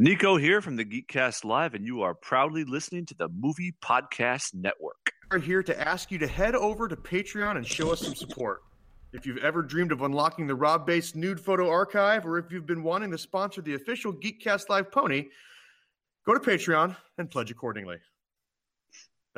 Nico here from the Geekcast Live, and you are proudly listening to the Movie Podcast Network. We're here to ask you to head over to Patreon and show us some support. If you've ever dreamed of unlocking the Rob based nude photo archive, or if you've been wanting to sponsor the official Geekcast Live pony, go to Patreon and pledge accordingly.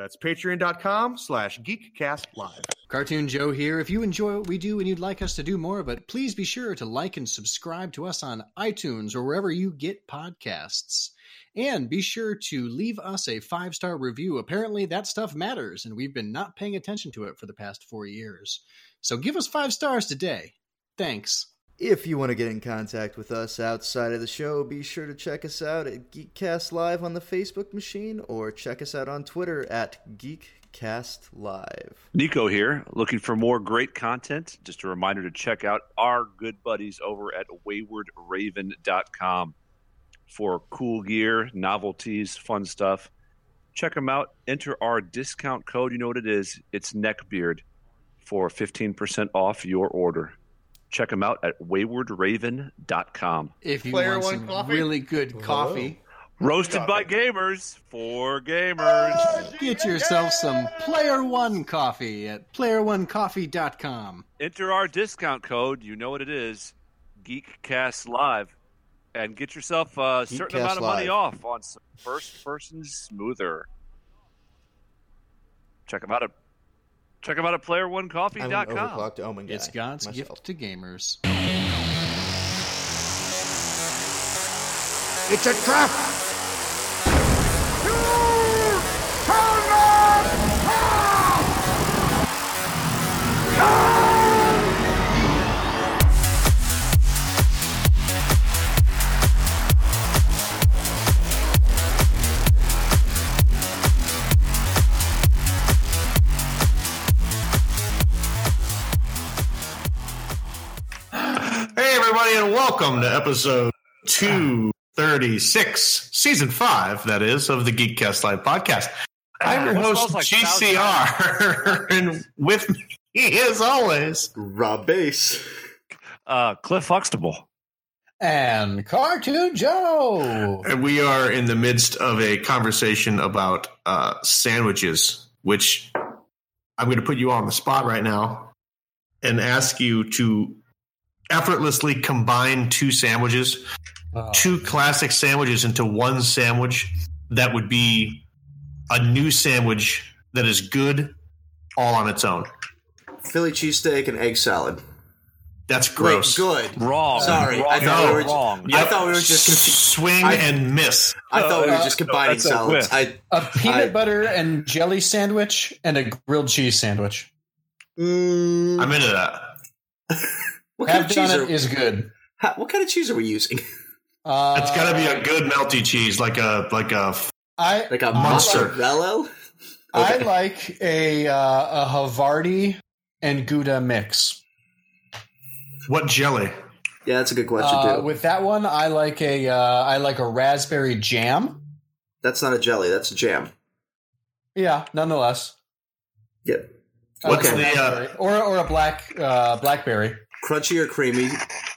That's patreon.com slash geekcastlive. Cartoon Joe here. If you enjoy what we do and you'd like us to do more of it, please be sure to like and subscribe to us on iTunes or wherever you get podcasts. And be sure to leave us a five star review. Apparently, that stuff matters, and we've been not paying attention to it for the past four years. So give us five stars today. Thanks. If you want to get in contact with us outside of the show, be sure to check us out at Geekcast Live on the Facebook machine or check us out on Twitter at Geekcast Live. Nico here, looking for more great content. Just a reminder to check out our good buddies over at waywardraven.com for cool gear, novelties, fun stuff. Check them out. Enter our discount code. You know what it is? It's Neckbeard for 15% off your order. Check them out at waywardraven.com. If you Player want one some coffee? really good coffee, Roasted by gamers for gamers. Ah, get yourself some Player One coffee at playeronecoffee.com. Enter our discount code. You know what it is Geekcast Live. And get yourself a certain Geekcast amount of money off on some first person smoother. Check them out at check them out at I'm an playeronecoffee.com. overclocked Omen guy. It's God's myself. gift to gamers. It's a trap! Hey, everybody, and welcome to episode 236, season five, that is, of the Geekcast Live podcast. I'm your host, like GCR, and with me, as always, Rob Bass. Uh, Cliff Huxtable. And Cartoon Joe. and we are in the midst of a conversation about uh, sandwiches, which I'm going to put you on the spot right now and ask you to effortlessly combine two sandwiches. two classic sandwiches into one sandwich that would be a new sandwich that is good all on its own. Philly cheesesteak and egg salad. That's gross. Wait, good. Wrong. Sorry, wrong. I thought no, we were- wrong. I thought we were just confu- swing I- and miss. I thought we were just combining that's a salads. whiff. I, A peanut I- butter and jelly sandwich and a grilled cheese sandwich. mm, I'm into that. what kind Have of cheese are is good. ha- What kind of cheese are we using? Uh, It's got to be a good melty cheese, like a like a. I Like a Monster. mozzarella? I Okay. like a uh, a Havarti and Gouda mix. What jelly? Yeah, that's a good question Uh, too. with that one, I like a uh, I like a raspberry jam. That's not a jelly. That's a jam. Yeah, nonetheless. Yeah, What's like a the, uh, or or a black uh, blackberry? Crunchy or creamy?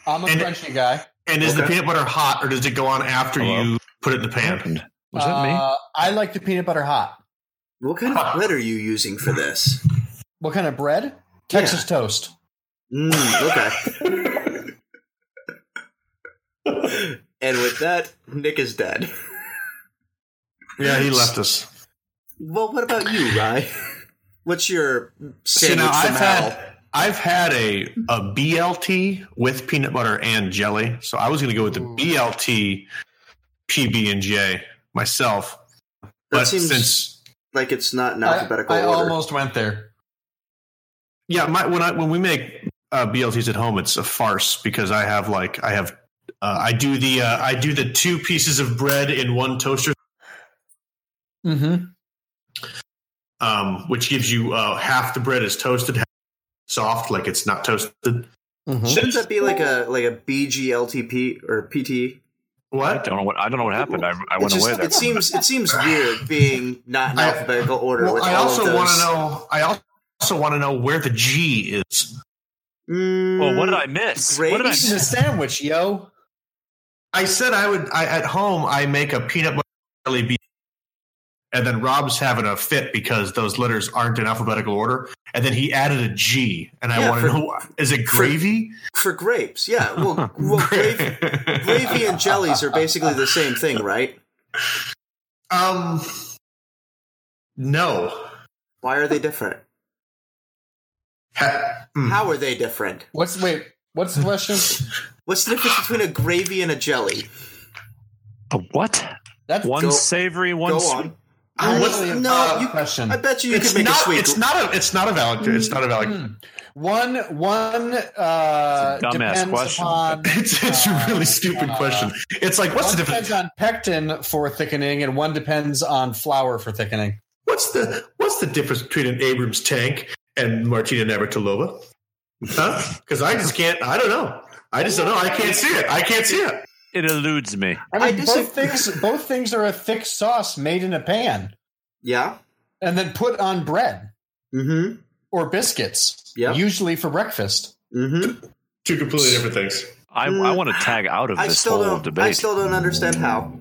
I'm a And- crunchy guy. And is the peanut butter hot, or does it go on after Hello? you put it in the pan? Was that me? Uh, I like the peanut butter hot. What kind of bread are you using for this? What kind of bread? Texas toast. Mm, okay. and with that, Nick is dead. Yeah, he left us. Well, what about you, Rye? What's your See, sandwich now I've hell? had I've had a a BLT with peanut butter and jelly, so I was going to go with the Ooh. BLT PB and J myself. That But seems since like it's not in I, alphabetical I order. almost went there. yeah, my, when I when we make uh, BLTs at home, it's a farce because I have like I have uh, I do the uh, I do the two pieces of bread in one toaster, Mm-hmm. um, which gives you uh, half the bread is toasted, half soft, like it's not toasted. Mm-hmm. Shouldn't that be like a like a BGLTP or PT? What? I don't know what I don't know what happened. I, I It went just- away there. It seems it seems weird being not in I- alphabetical order Well, with I also want to know. I also want to know where the G is. Mm, Oh, what did I miss? Great. What did I Eating a sandwich, yo. I said I would. I, at home, I make a peanut butter jelly bean, and then Rob's having a fit because those letters aren't in alphabetical order. And then he added a G, and I Yeah, want to know: is it gravy? For grapes, yeah. Well, well gravy, gravy and jellies are basically the same thing, right? Um, no. Why are they different? Ha- hmm. How are they different? What's wait? What's the question? What's the difference between a gravy and a jelly? A what? That's One Go- savoury, one sweet. on. Uh, what's- really a no, valid you- question. I bet you you it's could make not. a sweet. It's not a. It's not a valid. It's not a valid. Hmm. One one uh, It's a dumbass depends question. upon It's, it's a really stupid uh, question. It's like, what's one the difference? One depends on pectin for thickening, and one depends on flour for thickening. What's the what's the difference between an Abrams tank and Martina Navratilova? Huh? Because I just can't. I don't know. I just don't know. I can't see it. I can't see it. It eludes me. I I mean, dis- both things both things are a thick sauce made in a pan Yeah. and then put on bread Mm-hmm. or biscuits, Yep. usually for breakfast. Mm-hmm. Two completely different things. I, Mm, I want to tag out of I this still whole don't. debate. I still don't understand how.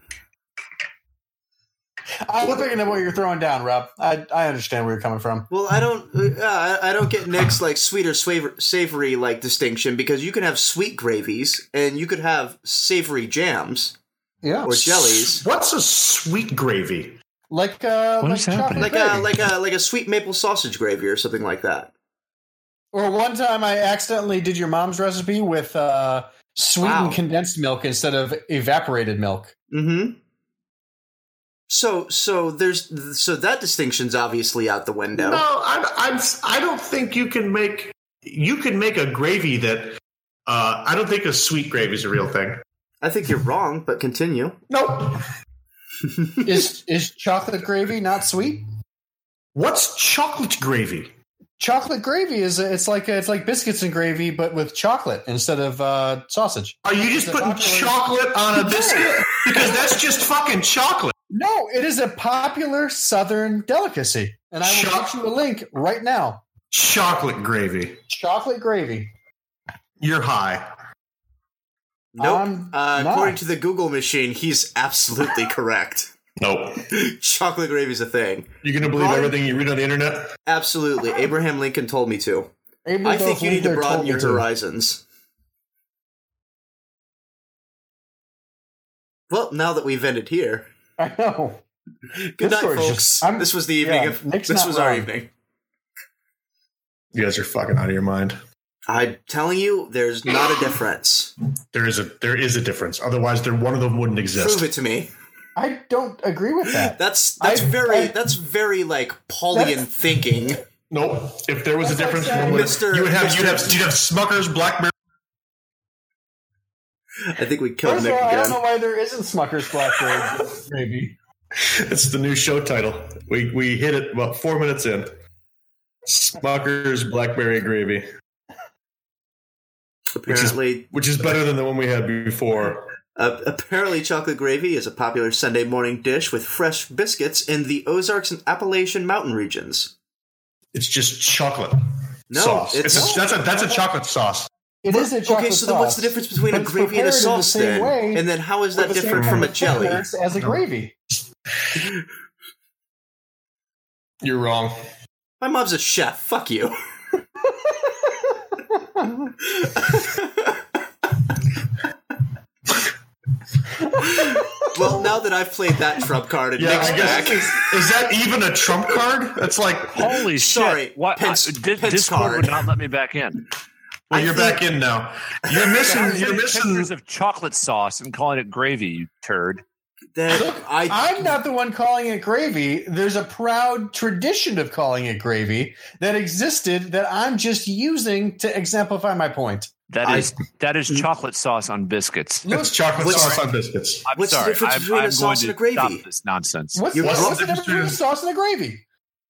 I'm looking at what you're throwing down, Rob. I, I understand where you're coming from. Well, I don't. Uh, I I don't get Nick's like sweet or savory, savory like distinction because you can have sweet gravies and you could have savory jams Yeah, or jellies, What's a sweet gravy? like uh, What like is happening? like a like a like a sweet maple sausage gravy or something like that. Or one time I accidentally did your mom's recipe with uh, sweetened Wow. condensed milk instead of evaporated milk. Mm-hmm. So so there's so that distinction's obviously out the window. No, I'm, I'm. I don't think you can make. You can make a gravy that. Uh, I don't think a sweet gravy is a real thing. I think you're wrong, but continue. Nope. is is chocolate gravy not sweet? What's chocolate gravy? Chocolate gravy is it's like it's like biscuits and gravy, but with chocolate instead of uh, sausage. Are you just It's putting chocolate on a biscuit? Because that's just fucking chocolate. No, it is a popular Southern delicacy, and I will Choc- get you a link right now. Chocolate gravy. Chocolate gravy. You're high. Nope. I'm uh, according to the Google machine, he's absolutely correct. Nope. Chocolate gravy's a thing. You're gonna believe Brian- everything you read on the internet? Absolutely. Abraham Lincoln told me to. Abraham I think you need to broaden your me to. horizons. Well, now that we've ended here, I know. good This night, folks. just- this was the evening yeah, of. Nick's this not was our evening. You guys are fucking out of your mind. I'm telling you, there's not a difference. There is a there is a difference. Otherwise, there one of them wouldn't exist. Prove it to me. I don't agree with that. That's that's I- very I- that's very like Paulian That's- thinking. Nope. If there was a That's like difference, saying- you would, Mr. you would have you'd have you'd have Smucker's Blackberry. I think we killed First of Nick all, I don't know why there isn't Smucker's Blackberry gravy. It's the new show title. We we hit it about four minutes in. Smucker's Blackberry Gravy, Apparently, which is better than the one we had before. uh, apparently, chocolate gravy is a popular Sunday morning dish with fresh biscuits in the Ozarks and Appalachian mountain regions. It's just chocolate No, sauce. it's- It's a, that's a that's a chocolate sauce. It is a chocolate Okay, so then what's the difference between a gravy and a prepared in the sauce same then? way and then how is that with the same different from a jelly? As a gravy. You're wrong. My mom's a chef. Fuck you. well, now that I've played that trump card and Yeah, Nick's back, is that even a trump card? That's like Holy Sorry, shit! What? Pence- I- Di- Pence Discord card. would not let me back in. Well, I you're think- back in now. You're missing. I'm You're missing. pictures of chocolate sauce and calling it gravy. You turd. then I, I'm not the one calling it gravy. There's a proud tradition of calling it gravy that existed that I'm just using to exemplify my point. That I- is that is chocolate sauce on biscuits. It's chocolate What's- sauce on biscuits. I'm What's the sorry. difference I'm, between a I'm sauce going and to a gravy? stop this nonsense. What's, You're what's wrong. the difference between a sauce and a gravy?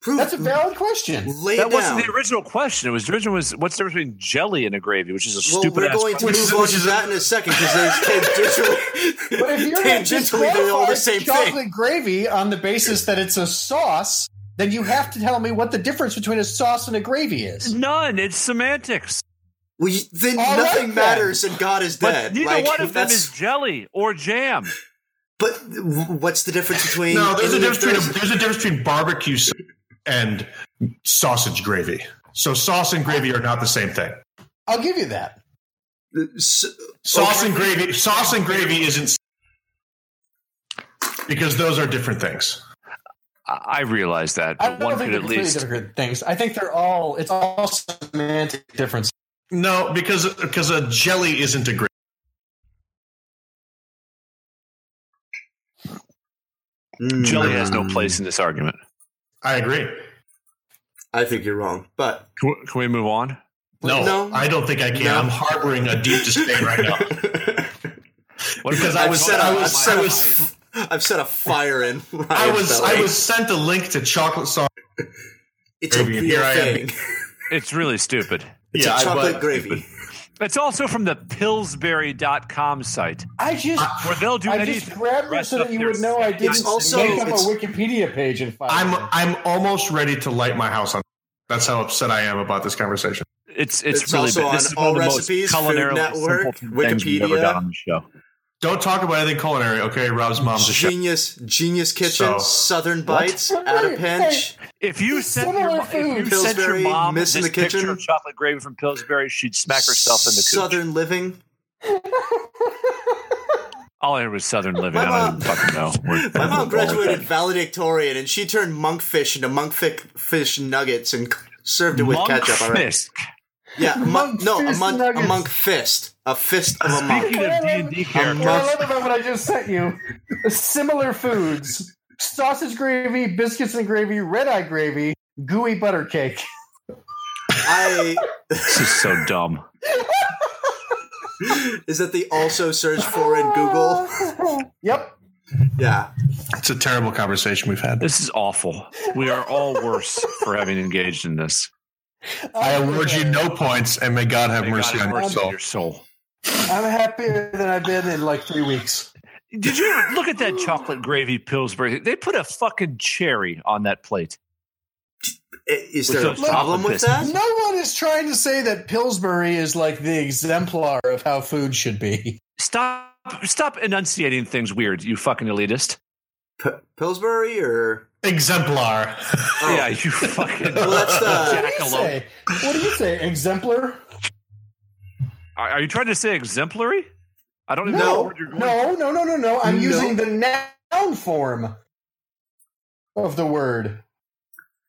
Prove That's a valid question. lay That it wasn't the original question. It was the original was what's the difference between jelly and a gravy, which is a Well, stupid we're ass going to Which move on to that in a second because there's tangentially, But if you're going tangentially they're all the same chocolate thing. gravy on the basis that it's a sauce, then you have to tell me what the difference between a sauce and a gravy is. None. It's semantics. Well, you, then All right, nothing then. matters and God is But dead. neither like, one of them is jelly or jam. But what's the difference between? No, there's a difference between there's- there's a difference between barbecue sauce and sausage gravy. So sauce and gravy are not the same thing. I'll give you that. s- Sauce and gravy, sauce and gravy isn't because those are different things. I I realize that, I but don't one think could they're at completely least. different things. I think they're all. It's all semantic difference. No, because because a jelly isn't a gravy. Mm, Jelly has no place in this argument. I agree. I think you're wrong, but Can we, can we move on? No, No. I don't think I can. No. I'm harboring a deep disdain right now. What Because I was- set a, I I've was- set I a- was- I've set a fire in. I was belly. I was sent a link to chocolate sauce. It's a Gravy, and real here I am. thing. It's really stupid. It's Yeah, a I- chocolate but- gravy. It's also from the Pillsbury.com site, I just. where they'll do I anything. just grabbed it so that you would know I didn't also- make up a Wikipedia page in five I'm minutes. I'm almost ready to light my house on. That's how upset I am about this conversation. It's it's, It's really also bad. This on is one of the most Allrecipes, Food culinarily Network, simpleton things we've ever Wikipedia. Done on the show. Don't talk about anything culinary, okay? Rob's mom's a chef. Genius, Genius Kitchen, So- Southern Bites, at a pinch. If you sent your, if you sent your Pillsbury, mom Miss this in the picture of chocolate gravy from Pillsbury, she'd smack herself in the cooch. Southern Living. All I heard was Southern Living. My I mom- don't even fucking know. Where- My mom graduated valedictorian, and she turned monkfish into monkfish fish nuggets and served it with Monk ketchup. All right. Fisk. Yeah, a monk, no, a Monkfish monk, a monk fist, a fist of a monk. Speaking of D and D characters, I love about what I just sent you: similar foods, sausage gravy, biscuits and gravy, red eye gravy, gooey butter cake. I this is so dumb. is that they also search for in Google. Yep. Yeah, It's a terrible conversation we've had. This is awful. We are all worse for having engaged in this. I award you no points, and may God have May mercy God on have your mercy soul. your soul. I'm happier than I've been in like three weeks. Did you look at that chocolate gravy Pillsbury? They put a fucking cherry on that plate. I- is With there a problem with that? No one is trying to say that Pillsbury is like the exemplar of how food should be. Stop! Stop enunciating things weird, you fucking elitist. P- Pillsbury or Exemplar. Oh. Yeah, you fucking Well, that's uh, the- What do you jackalope. say? What do you say? Exemplar? Are, are you trying to say exemplary? I don't even know No, what you're going. no, no, no, no, no. I'm No. using the noun form of the word.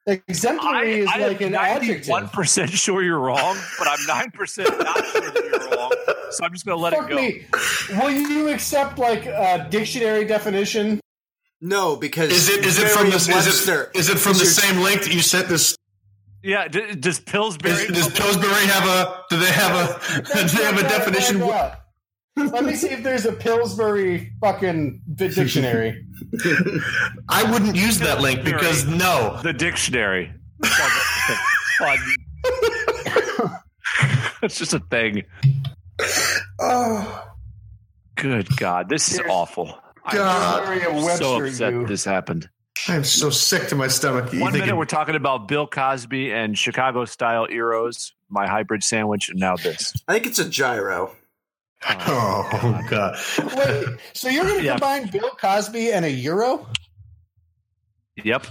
Exemplary is like an adjective. One percent sure you're wrong, but I'm nine percent not sure that you're wrong. So I'm just going to let Fuck it go. me. Will you accept like a dictionary definition? No? Because Is it is it from the is it, is it from the is your- same link that you sent this? Yeah, d- does Pillsbury? Is, does Pillsbury have a? Do they have a? Do they have a definition? Let me see if there's a Pillsbury fucking dictionary. I wouldn't use that link because no. the dictionary. Fun. it's just a thing. oh, Good God, this is Here's- awful. God, I'm so upset you. this happened. I'm so sick to my stomach. You One thinking- minute we're talking about Bill Cosby and Chicago style Eros, my hybrid sandwich, and now this. I think it's a gyro. Oh, oh God! Wait, so you're going to Yeah. combine Bill Cosby and a euro? Yep.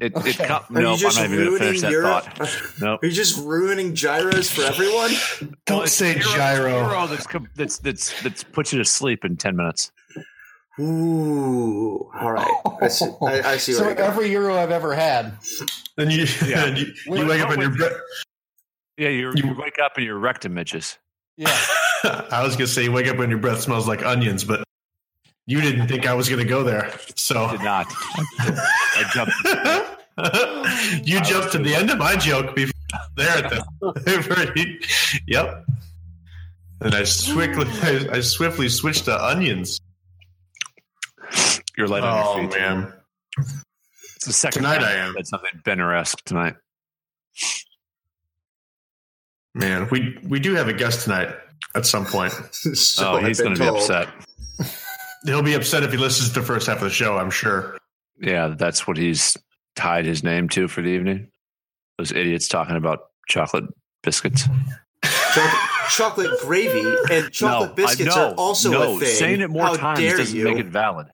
It, Okay. it co- Are no, you I'm just not even going to ruining finish that Europe? thought. Nope. Are you just ruining gyros for everyone? Don't It's say a Euro- gyro. That's, com- that's that's that's puts you to sleep in ten minutes. Ooh, all right. I see, I, I see so where every euro I've ever had. Then you, Yeah. you, you wake up what and your with- Yeah, you you wake up and your rectum itches. Yeah. I was gonna say you wake up and your breath smells like onions, but you didn't think I was gonna go there. So I Did not. I jumped. you jumped to the end of my joke before there at the very yep. And I swiftly I, I swiftly switched to onions. You're light on Oh your feet. man. It's the second Tonight time I am. Said something Benner-esque tonight. Man, we we do have a guest tonight at some point. Oh, so oh, I've he's been going to be upset. He'll be upset if he listens to the first half of the show, I'm sure. Yeah, that's what he's tied his name to for the evening. Those idiots talking about chocolate biscuits. chocolate, chocolate gravy and chocolate no, biscuits I, no, are also no. a thing. Saying it more How times doesn't you? make it valid.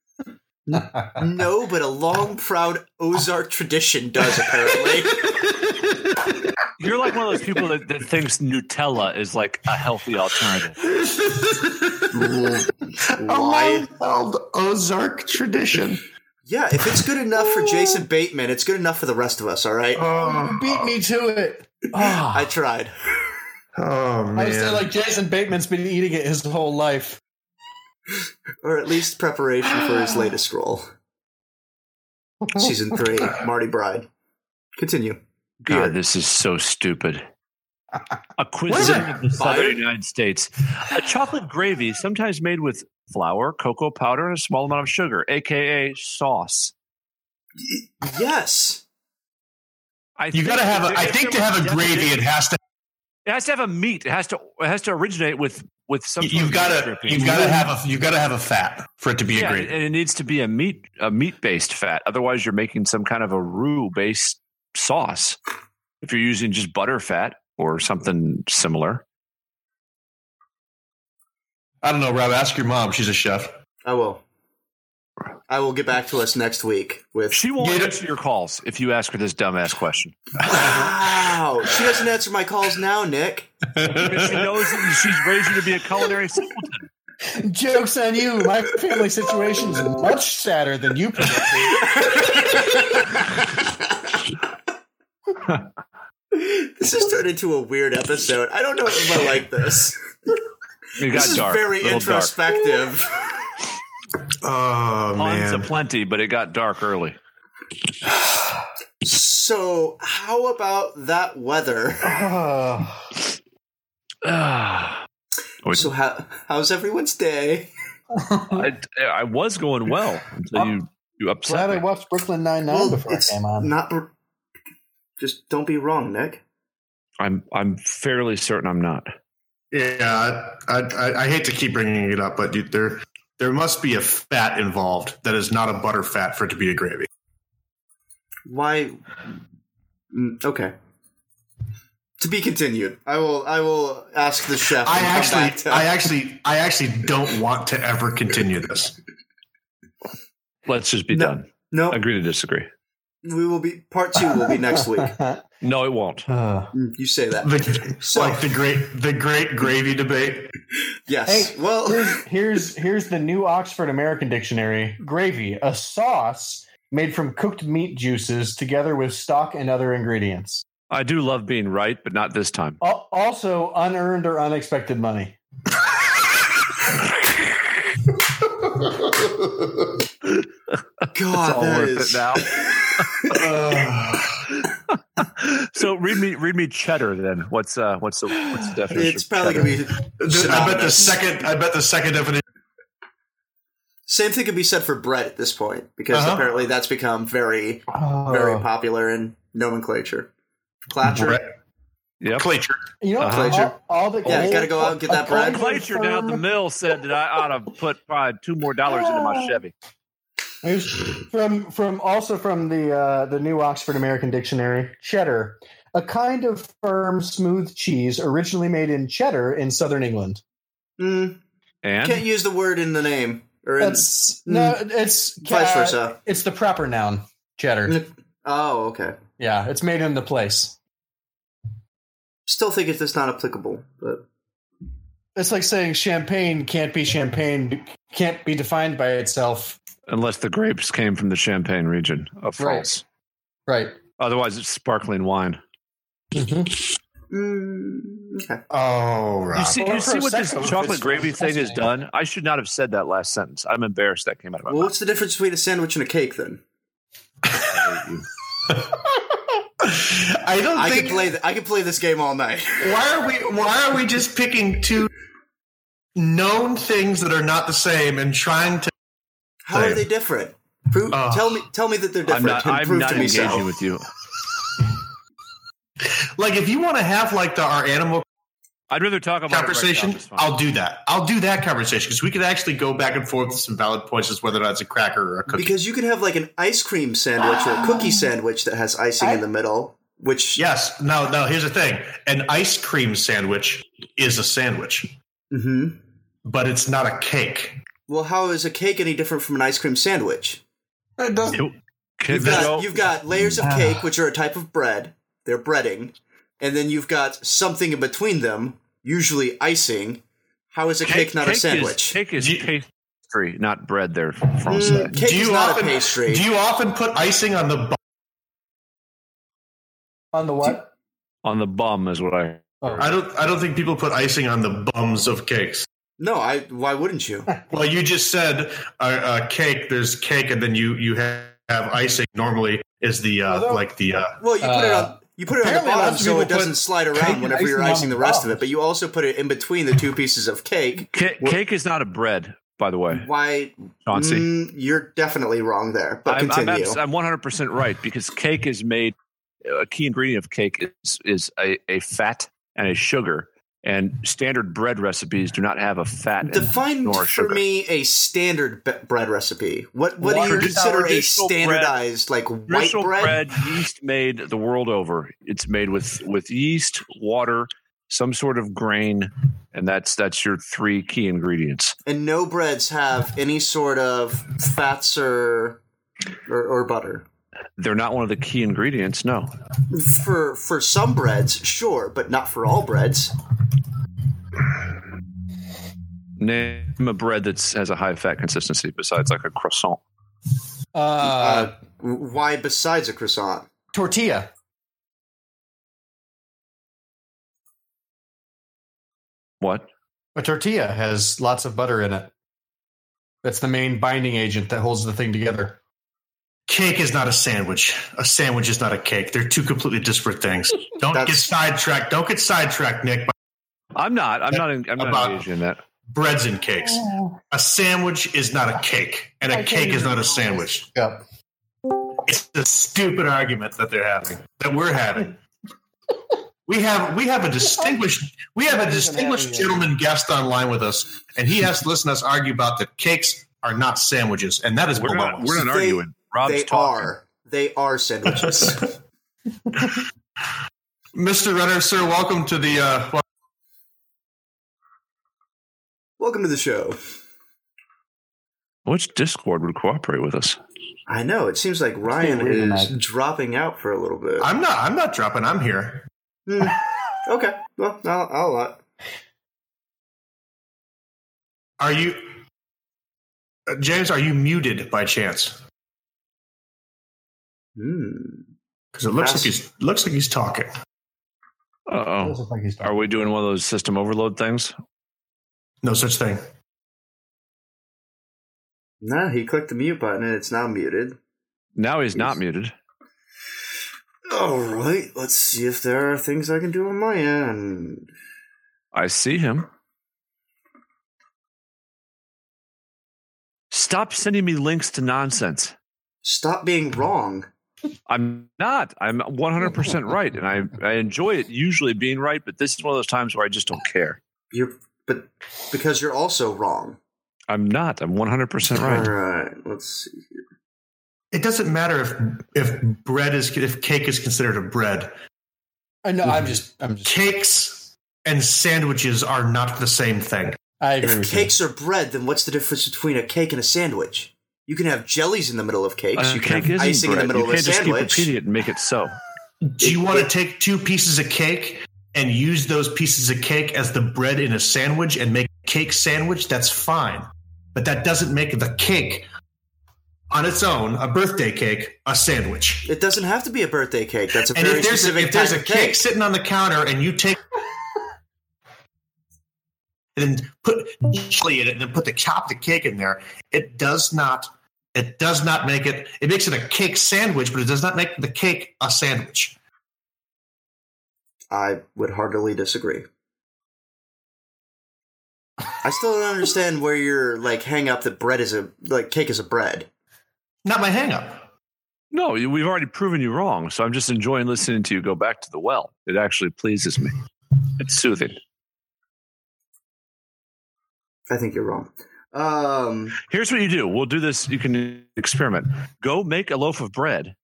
No, but a long, proud Ozark tradition does apparently. You're like one of those people that, that thinks Nutella is like a healthy alternative. a long-held Ozark tradition. Yeah, if it's good enough for Jason Bateman, it's good enough for the rest of us. All right. Oh, Beat me to it. I tried. oh I was saying, like Jason Bateman's been eating it his whole life. or at least preparation for his latest role. Season three, Marty Byrde. Continue. Beer. God, this is so stupid. A cuisine of the southern Fired? United States. A chocolate gravy, sometimes made with flour, cocoa powder, and a small amount of sugar, aka sauce. Yes. I you got to have. A, if I think to have a gravy, it has to. It has to have a meat. It has to. It has to originate with with some. You've got to. You've got to have a. You've got to have a fat for it to be a Yeah, gravy. and it needs to be a meat a meat based fat. Otherwise, you're making some kind of a roux based sauce. If you're using just butter fat or something similar, I don't know, Rob. Ask your mom. She's a chef. I will. I will get back to us next week with. she won't Get it- answer your calls if you ask her this dumbass question. Wow, she doesn't answer my calls now, Nick. Because she knows that she's raised you to be a culinary simpleton. Jokes on you. My family situation is much sadder than you predicted. this has turned into a weird episode. I don't know if I like this. It got This is dark. very a dark. introspective. Oh Puns man. aplenty, but it got dark early. So, how about that weather? Oh. Ah. So, how, how's everyone's day? I, I was going well until you you upset Glad I me. watched Brooklyn Nine Nine Well, before I it's came on. not. Just don't be wrong, Nick. I'm I'm fairly certain I'm not. Yeah, I, I, I hate to keep bringing it up, but you, there there must be a fat involved that is not a butter fat for it to be a gravy. Why? Mm, Okay. To be continued. I will. I will ask the chef. I and come back actually, to- I actually, I actually don't want to ever continue this. Let's just be No. done. no. Agree to disagree. We will be. Part two will be next week. No, it won't. Uh, Mm, You say that. The, So- like the great, the great gravy debate. Yes. Hey, well. here's, here's here's the new Oxford American Dictionary. Gravy, a sauce made from cooked meat juices together with stock and other ingredients. I do love being right, but not this time. Al- Also, unearned or unexpected money. God, It's all that worth is. it now. so read me read me cheddar then. What's uh what's the what's the definition? It's probably gonna be. I bet the second, I bet the second definition. Same thing could be said for bread at this point because Uh-huh. apparently that's become very, Oh. very popular in nomenclature. Clatcher. Bread. Yep. Clayture. You know, Uh-huh. all, all the Yeah, gotta go out and get that bread. Clayture down the mill said that I ought to put probably two more dollars into my Chevy. Here's from from also from the uh, the new Oxford American Dictionary. Cheddar, a kind of firm, smooth cheese originally made in Cheddar in southern England. Mm, And can't use the word in the name or in That's no, it's vice uh, versa. It's the proper noun, cheddar. Oh, okay. Yeah, it's made in the place. Still think it's just not applicable, but It's like saying champagne can't be champagne, can't be defined by itself. Unless the grapes came from the Champagne region of France. Right. Otherwise it's sparkling wine. mm, okay. Oh, You see, Or you see what this chocolate gravy thing has done? I should not have said that last sentence. I'm embarrassed that came out of my Well, mouth. what's the difference between a sandwich and a cake then? I don't I think. could play. Th- I could play this game all night. why are we? Why are we just picking two known things that are not the same and trying to? How are they different? Prove, Ugh. tell me. Tell me that they're different. I'm different. not, I'm prove not to me engaging so. with you. Like, if you want to have like the our animal I'd rather talk about conversation, it right now. I'll do that. I'll do that conversation because we could actually go back and forth with some valid points as whether or not it's a cracker or a cookie. Because you could have like an ice cream sandwich or a cookie sandwich that has icing in the middle. which Yes. Now, now here's the thing: an ice cream sandwich is a sandwich, hmm but it's not a cake. Well, how is a cake any different from an ice cream sandwich? It doesn't. Can You've got you've got layers of cake, which are a type of bread. They're breading, and then you've got something in between them, usually icing. How is a cake, not a is- sandwich? cake is you- pastry, not bread. There, France. Mm, cake do is you not often a pastry. do you often put icing on the bu- On the what? On the bum is what I. Oh. I don't I don't think people put icing on the bums of cakes. No, I. Why wouldn't you? Well, you just said a, a cake. There's cake, and then you you have, have icing. Normally, is the uh, Although- like the uh, Well, you put it Uh, on. You put it on the bottom so it doesn't slide around whenever you're icing the the rest of it. But you also put it in between the two pieces of cake. Ca- cake is not a bread, by the way, Why? Chauncey. Mm, you're definitely wrong there. But I'm, I'm, continue. I'm 100% right because cake is made, a key ingredient of cake is, is a, a fat and a sugar. And standard bread recipes do not have a fat. Define nor for sugar. me a standard be- bread recipe. What what do you consider a traditional bread- standardized like white bread? bread, yeast made the world over. It's made with with yeast, water, some sort of grain, and that's that's your three key ingredients. And no breads have any sort of fats or or, or butter. They're not one of the key ingredients. No, For for some breads, sure, but not for all breads. name a bread that has a high fat consistency besides like a croissant. Uh, Uh, why besides a croissant? tortilla. What? A tortilla has lots of butter in it. That's the main binding agent that holds the thing together. Cake is not a sandwich. A sandwich is not a cake. They're two completely disparate things. Don't get sidetracked. Don't get sidetracked, Nick. I'm not. I'm not. In, I'm not About- engaged in that. breads and cakes. Oh. A sandwich is not a cake, and a cake is not a sandwich. Yep. It's a stupid argument that they're having, that we're having. We have we have a distinguished we have a distinguished gentleman guest online with us, and he has to listen to us argue about that cakes are not sandwiches, and that is We're below not. We're not They- arguing. Rob's they talking. are. They are sandwiches. Mr. Renner, sir, welcome to the uh, Welcome to the show. Which Discord would cooperate with us? I know. It seems like Ryan is tonight. dropping out for a little bit. I'm not I'm not dropping, I'm here. Hmm. Okay. Well, I'll, I'll allow it. Are you uh, James, are you muted by chance? Hmm. Because it looks like he's looks like he's talking. Uh oh. Like Are we doing one of those system overload things? No such thing. Nah, he clicked the mute button and it's now muted. Now he's not muted. All right, let's see if there are things I can do on my end. I see him. Stop sending me links to nonsense. Stop being wrong. I'm not. I'm 100% right. And I, I enjoy it usually being right, but this is one of those times where I just don't care. You're, but because you're also wrong. I'm not. I'm 100% right. All right. right, let's see. It doesn't matter if if bread is if cake is considered a bread. I know. I'm just. I'm just. Cakes and sandwiches are not the same thing. I agree If with cakes are bread, then what's the difference between a cake and a sandwich? You can have jellies in the middle of cakes. Uh, you can cake have icing bread. in the middle you of a can't just keep repeating it and make it so. Do you want to take two pieces of cake and use those pieces of cake as the bread in a sandwich and make a cake sandwich? That's fine. But that doesn't make the cake on its own, a birthday cake, a sandwich. It doesn't have to be a birthday cake. That's a And very if there's a, if there's type a cake, cake. sitting on the counter and you take and put chili in it and then put the chop the cake in there, it does not it does not make it it makes it a cake sandwich, but it does not make the cake a sandwich. I would heartily disagree. I still don't understand where your like hang up that bread is a like cake is a bread. Not my hang up. No, we've already proven you wrong. So I'm just enjoying listening to you go back to the well. It actually pleases me. It's soothing. I think you're wrong. Um, Here's what you do. We'll do this. You can experiment. Go make a loaf of bread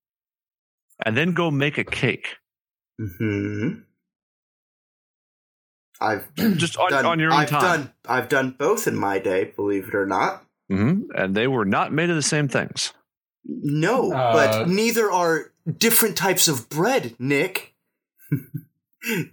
and then go make a cake. Hmm. I've Just on, done. on your own I've time. done. I've done both in my day. Believe it or not. hmm And they were not made of the same things. No, Uh, but neither are different types of bread, Nick.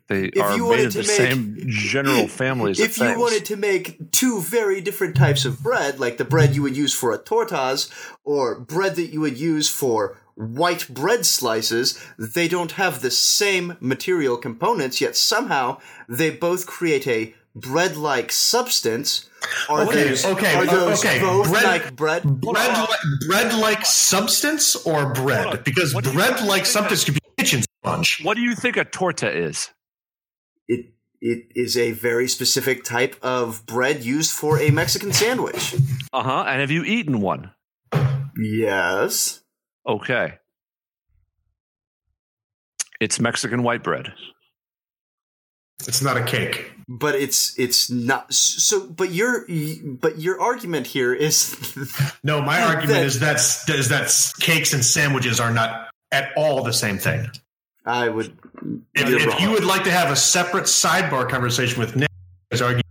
They If are made of the make- same general families of If you things. wanted to make two very different types of bread, like the bread you would use for a tortas or bread that you would use for white bread slices, they don't have the same material components, yet somehow they both create a bread-like substance. Are Okay, those, okay, are those okay, both bread- like bread? bread like, bread like substance or bread because What do you bread think like substance could be kitchen sponge what do you think a torta is? It it is a very specific type of bread used for a Mexican sandwich. Uh huh. And have you eaten one? Yes. Okay. It's Mexican white bread. it's not a cake but it's it's not so but your but your argument here is no my argument is that's is that cakes and sandwiches are not at all the same thing i would if, You're if you would like to have a separate sidebar conversation with nick as argue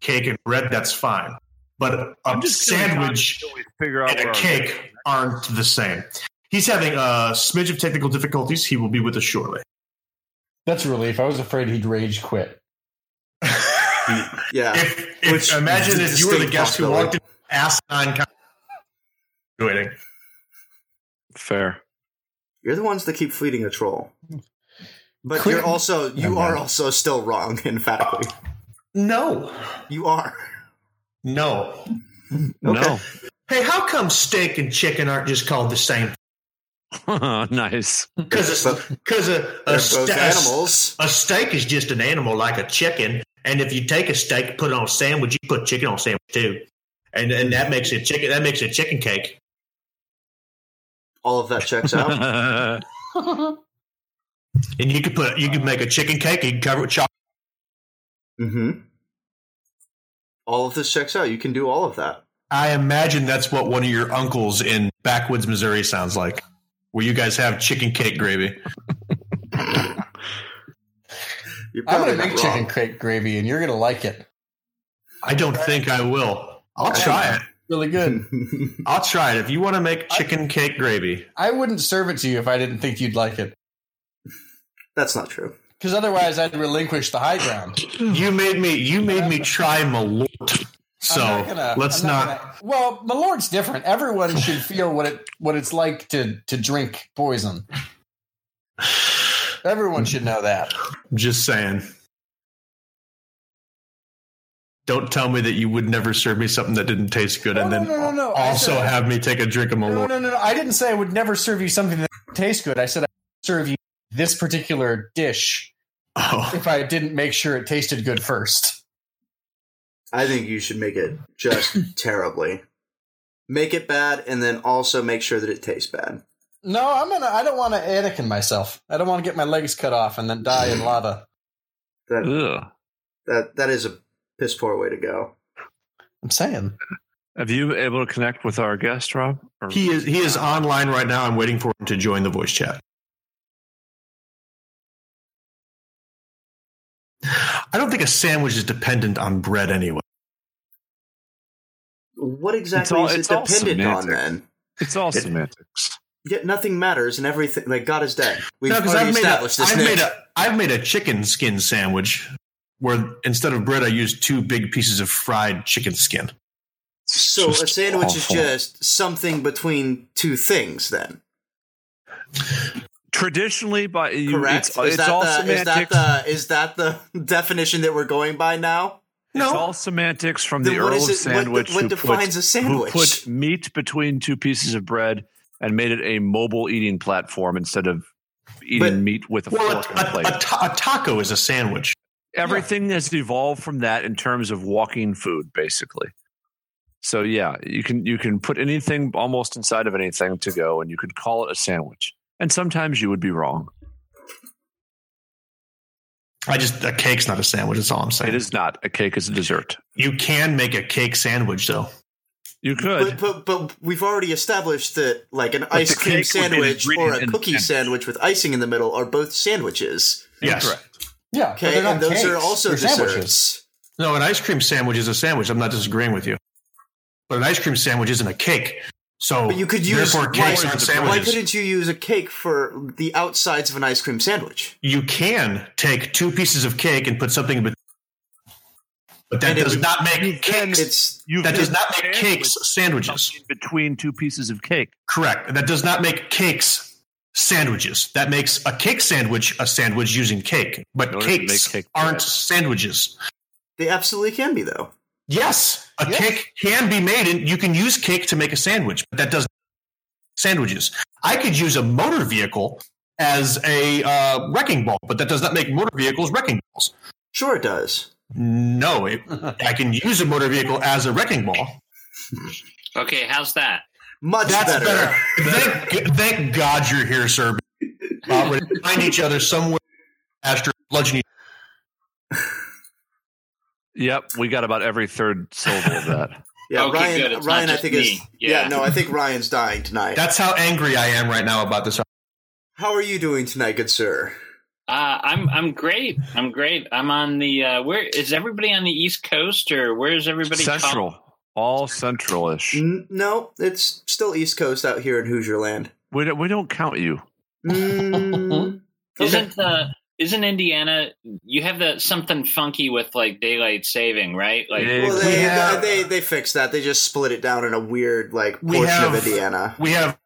cake and bread that's fine but a I'm just gonna sandwich figure out and a cake aren't the same he's having a smidge of technical difficulties he will be with us shortly That's a relief. I was afraid he'd rage quit. yeah if, if Which imagine if you were the guest who walked in asinine kind waiting. Fair. You're the ones that keep fleeting a troll but Clear- you're also you are also still wrong emphatically No, you are no. No. Hey, how come steak and chicken aren't just called the same? nice. Because But because a, a, both ste- a- a steak is just an animal like a chicken, and if you take a steak, put it on a sandwich, you put chicken on a sandwich too, and and that makes it chicken. That makes it chicken cake. All of that checks out And you could put you could make a chicken cake. You can cover it with chocolate. mm-hmm all of this checks out you can do all of that I imagine that's what one of your uncles in backwoods Missouri sounds like, where you guys have chicken cake gravy. you're I'm gonna make not chicken cake gravy, and you're gonna like it. I don't think I will. I'll try it. Really good. I'll try it. If you want to make chicken cake gravy, I wouldn't serve it to you if I didn't think you'd like it, that's not true because otherwise I'd relinquish the high ground. you made me you made me try Malort. So I'm gonna- let's I'm not. gonna- well, the Lord's different. Everyone should feel what it what it's like to to drink poison. Everyone should know that. Just saying. Don't tell me that you would never serve me something that didn't taste good, No, and no, then no, no, no. I also said- have me take a drink of No, Malort. no, no, no. I didn't say I would never serve you something that tastes good. I said I'd serve you this particular dish Oh, if I didn't make sure it tasted good first. i think you should make it just terribly make it bad and then also make sure that it tastes bad No, I'm gonna. I don't want to Anakin myself. I don't want to get my legs cut off and then die in lava. that Ugh. that that is a piss poor way to go I'm saying. Have you been able to connect with our guest, Rob? Or- he is he is online right now. I'm waiting for him to join the voice chat. I don't think a sandwich is dependent on bread anyway. what exactly all- is it dependent on then it's all It- semantics. Yet nothing matters and everything like God is dead. We've No, already I've made a, established this. I've made, a, I've made a chicken skin sandwich where instead of bread I used two big pieces of fried chicken skin. It's so a sandwich awful. is just something between two things. Then traditionally by you, correct? It's, is, it's that all the, is that the is that the definition that we're going by now? It's all semantics from Then the what Earl is of it- what- Sandwich what who, defines put, a sandwich? who put meat between two pieces of bread and made it a mobile eating platform instead of eating But- meat with a Well, fork a, and a plate. a, a, ta- a taco is a sandwich. Everything has evolved from that in terms of walking food, basically. So yeah, you can you can put anything almost inside of anything to go, and you could call it a sandwich. And sometimes you would be wrong. I just a cake's not a sandwich. That's all I'm saying. It is not. A cake is a dessert. You can make a cake sandwich though. You could. But, but but we've already established that like an ice cream cake would be an sandwich or a cookie sandwich. sandwich with icing in the middle are both sandwiches. Yes. Correct. Yeah, Okay, and those are cakes. also They're desserts. sandwiches. No, an ice cream sandwich is a sandwich. I'm not disagreeing with you. But an ice cream sandwich isn't a cake. So But you could use therefore why, cakes aren't why couldn't you use a cake for the outsides of an ice cream sandwich? you can take two pieces of cake and put something in between. But that does would- not make cakes. It's that does not make cakes sandwiches. between two pieces of cake. Correct. That does not make cakes sandwiches. That makes a cake sandwich a sandwich using cake. But In order to cakes cake aren't bread. sandwiches. they absolutely can be though. Yes, a Yes. cake can be made, and you can use cake to make a sandwich, but that doesn't sandwiches. I could use a motor vehicle as a uh, wrecking ball, but that does not make motor vehicles wrecking balls. Sure, it does. No, it, I can use a motor vehicle as a wrecking ball. Okay, how's that? Much That's better. better. Thank, thank God you're here, sir. Uh, we're find each other somewhere after bludgeoning. Yep, we got about every third syllable of that. Yeah, Okay, Ryan. good. Ryan, I just think is. Yeah. Yeah. no, I think Ryan's dying tonight. That's how angry I am right now about this. How are you doing tonight, good sir? Uh, I'm I'm great. I'm great. I'm on the uh, where is everybody on the East Coast or where's everybody? com- Central, all centralish. N- no, it's still East Coast out here in Hoosier Land. We don't, we don't count you. Mm, okay. Isn't uh isn't Indiana? You have the something funky with like daylight saving, right? Like Well, they, We have- they they fixed that. They just split it down in a weird like We portion have- of Indiana. We have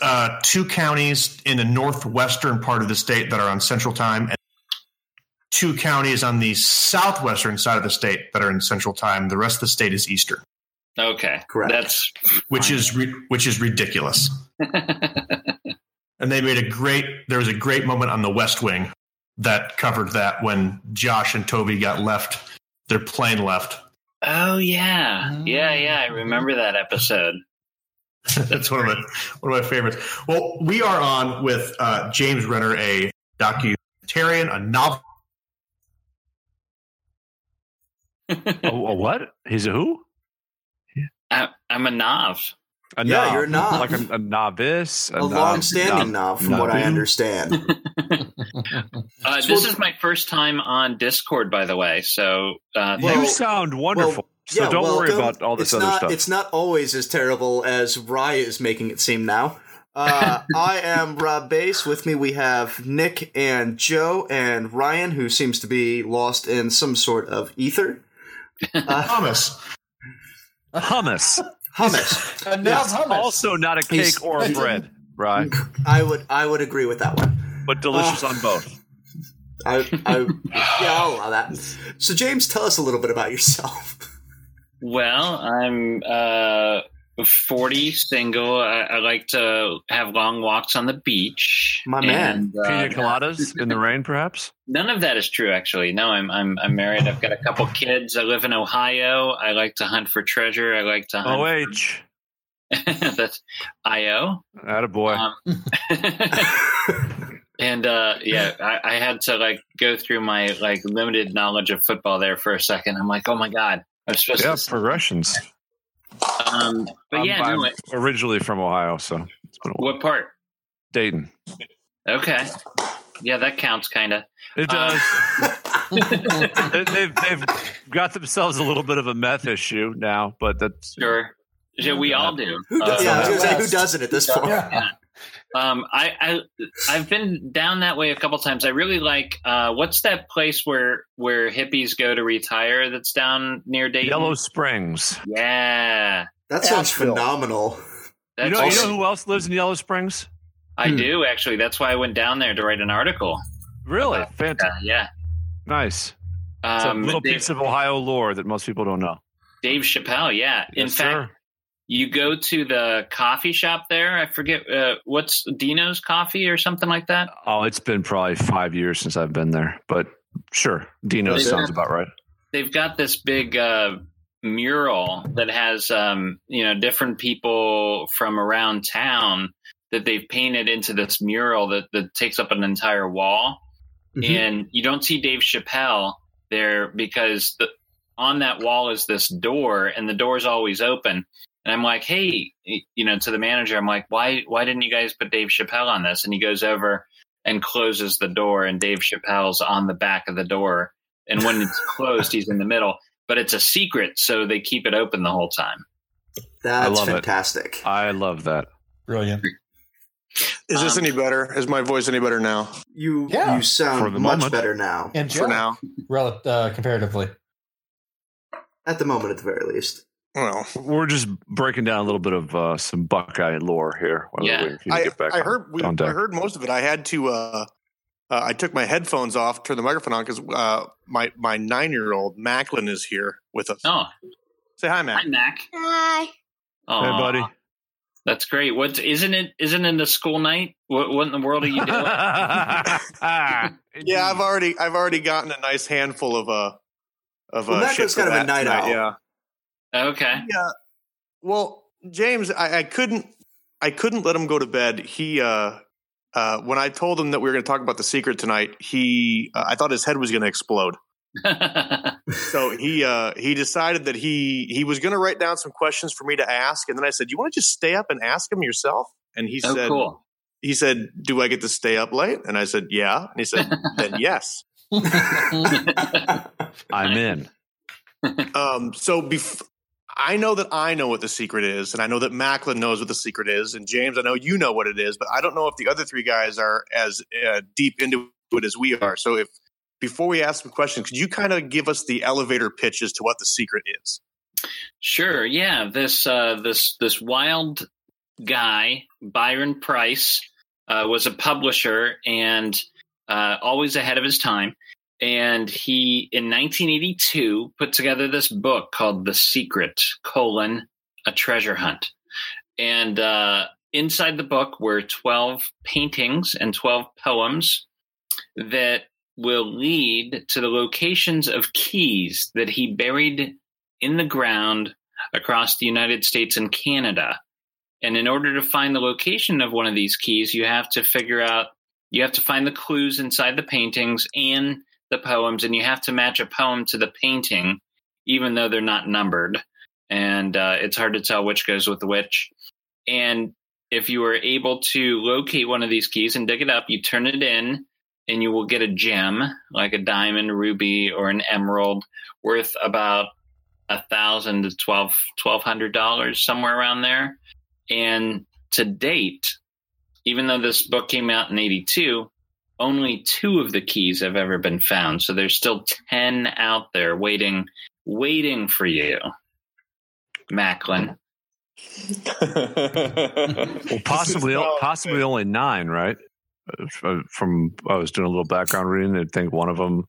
uh, two counties in the northwestern part of the state that are on Central Time, and two counties on the southwestern side of the state that are in Central Time. The rest of the state is Eastern, okay, Correct. That's which is ri- which is ridiculous. And they made a great. There was a great moment on the West Wing that covered that when Josh and Toby got left. Their plane left. oh yeah, yeah, yeah. I remember that episode. That's one of my one of my favorites. Well, we are on with uh, James Renner, a documentarian, a novel. Oh, a what? He's a who? I, I'm a Nav. A Yeah, knob. you're a knob. Like a, a novice. A long-standing knob, from what I understand. Uh, So- this is my first time on Discord, by the way. So uh, Well- you sound wonderful. so Yeah, don't worry welcome. about all this it's other not, stuff. It's not always as terrible as Rye is making it seem now. Uh, I am Rob Bass. With me, we have Nick and Joe and Ryan, who seems to be lost in some sort of ether. Uh, Thomas. hummus. hummus. And now it's hummus. Also not a He's- cake or a bread, right? I would I would agree with that one. But delicious Uh, on both. I, I yeah, I'll allow that. So, James, tell us a little bit about yourself. Well, I'm uh, 40, single. I, I like to have long walks on the beach. My man. And, uh, Pina coladas in the rain, perhaps. None of that is true, actually. No, I'm I'm I'm married. I've got a couple kids. I live in Ohio. I like to hunt for treasure. I like to hunt. Oh, H. That's IO. Attaboy. Um, and uh, yeah, I, I had to like go through my like limited knowledge of football there for a second. I'm like, oh my god, I'm supposed yeah, to. progressions. Um, but I'm, yeah, I'm no, it- originally from Ohio, so it's been a what part? Dayton. Okay, yeah, that counts, kind of. It Uh, does. they, they've, they've got themselves a little bit of a meth issue now, but that's Sure, yeah, we all do. Who Uh, does, yeah, I was going to say, who doesn't at this point? Yeah. Um, I, I I've been down that way a couple times. I really like uh, what's that place where where hippies go to retire? That's down near Dayton. Yellow Springs. Yeah, That sounds Asheville. phenomenal. You that's know, you know who else lives in Yellow Springs? I Hmm. do actually. That's why I went down there to write an article. Really? Uh, Fantastic. yeah, Nice. It's um, a little Dave, piece of Ohio lore that most people don't know. Dave Chappelle. Yeah, in Yes, fact, sir. You go to the coffee shop there. I forget uh, what's Dino's Coffee or something like that. Oh, it's been probably five years since I've been there, but sure, Dino Really? sounds about right. they've got this big uh, mural that has um, you know different people from around town that they've painted into this mural that, that takes up an entire wall Mhm. and you don't see dave chappelle there because the, on that wall is this door and the door is always open And I'm like, hey, you know, to the manager, I'm like, why why didn't you guys put Dave Chappelle on this? And he goes over and closes the door, and Dave Chappelle's on the back of the door. And when it's closed, he's in the middle. But it's a secret, so they keep it open the whole time. That's love it. fantastic. I love that. Brilliant. Is this Um, any better? Is my voice any better now? You Yeah. you sound much moment. better now. And For Joe, now. rel- uh, comparatively. At the moment, at the very least. Well, We're just breaking down a little bit of uh, some Buckeye lore here. while Yeah. waiting for you to I, get back I on- heard we, on I heard most of it. I had to. Uh, uh, I took my headphones off, turned the microphone on because uh, my my nine year old Macklin is here with us. Oh, Say hi, hi, Mac. Mac. Hi. Hey, buddy. That's great. What's isn't it? Isn't it a school night? What, what in the world are you doing? Yeah, I've already I've already gotten a nice handful of uh of Well, uh, Macklin's kind of a that night tonight, owl. Yeah. Okay. Yeah. Well, James, I, I couldn't I couldn't let him go to bed. He uh uh when I told him that we were going to talk about the secret tonight, he uh, I thought his head was going to explode. So he uh he decided that he he was going to write down some questions for me to ask and then I said, "You want to just stay up and ask him yourself?" And he oh, said cool. he said, "Do I get to stay up late?" And I said, "Yeah." And he said, "Then yes." I'm in. Um, so bef- I know that I know what the secret is, and I know that Macklin knows what the secret is, and James, I know you know what it is, but I don't know if the other three guys are as uh, deep into it as we are. So if before we ask some questions, could you kind of give us the elevator pitch as to what the secret is? Sure. Yeah. This uh, this this wild guy, Byron Preiss, uh, was a publisher and uh, always ahead of his time. And he, in 1982, put together this book called "The Secret: colon A Treasure Hunt." And uh, inside the book were 12 paintings and 12 poems that will lead to the locations of keys that he buried in the ground across the United States and Canada. And in order to find the location of one of these keys, you have to figure out, you have to find the clues inside the paintings and the poems, and you have to match a poem to the painting, even though they're not numbered. And uh, it's hard to tell which goes with which. And if you are able to locate one of these keys and dig it up, you turn it in, and you will get a gem, like a diamond, ruby, or an emerald, worth about a thousand to twelve twelve hundred dollars somewhere around there and to date even though this book came out in 82 only two of the keys have ever been found so there's still 10 out there waiting waiting for you macklin Well, possibly, possibly only nine, right? Uh, From I was doing a little background reading. I think one of them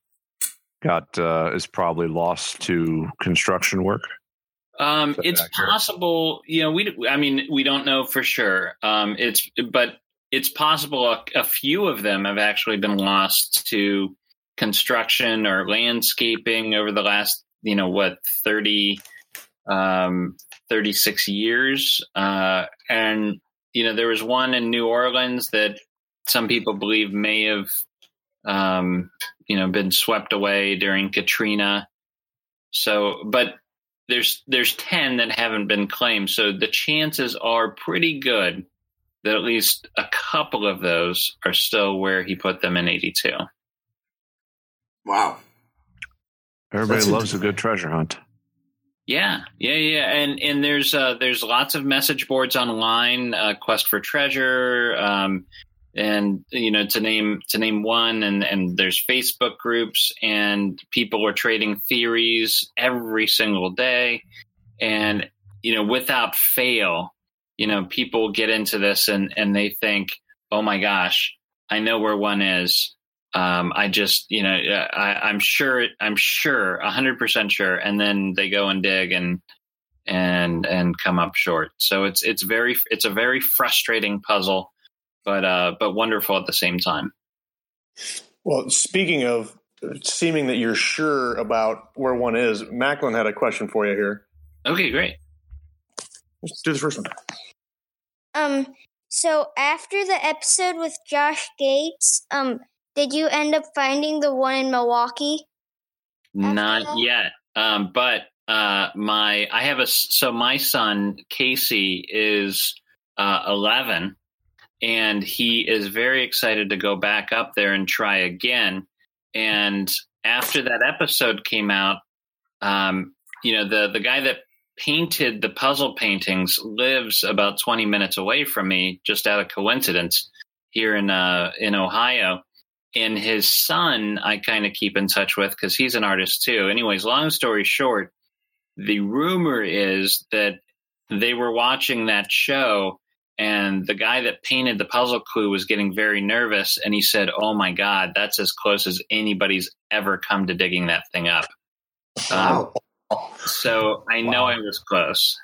got uh, is probably lost to construction work. Um, it's accurate? possible, you know, we, I mean, we don't know for sure. Um, it's, but it's possible a, a few of them have actually been lost to construction or landscaping over the last, you know, what, 30, um, 36 years. Uh, and, you know, there was one in New Orleans that some people believe may have, um, you know, been swept away during Katrina. So, but there's there's 10 that haven't been claimed so the chances are pretty good that at least a couple of those are still where he put them in 82 Wow. Everybody That's loves a good treasure hunt. yeah yeah yeah and and there's uh there's lots of message boards online uh, quest for treasure um and you know to name to name one and and there's facebook groups and people are trading theories every single day and you know without fail you know people get into this and and they think oh my gosh i know where one is. Um i just you know uh, i i'm sure i'm sure 100% sure. And then they go and dig and and and come up short. So it's it's very it's a very frustrating puzzle but uh but wonderful at the same time. Well, speaking of seeming that you're sure about where one is, Macklin had a question for you here. okay great. Let's do the first one. Um. So after the episode with Josh Gates, um, did you end up finding the one in Milwaukee? not that? yet um but uh, my I have a so my son Casey is uh, 11, and he is very excited to go back up there and try again. And after that episode came out, um, you know the the guy that painted the puzzle paintings lives about 20 minutes away from me, just out of coincidence, here in uh, in Ohio. And his son, I kind of keep in touch with because he's an artist too. Anyways, long story short, the rumor is that they were watching that show and the guy that painted the puzzle clue was getting very nervous and he said oh my god that's as close as anybody's ever come to digging that thing up um, so i know i was close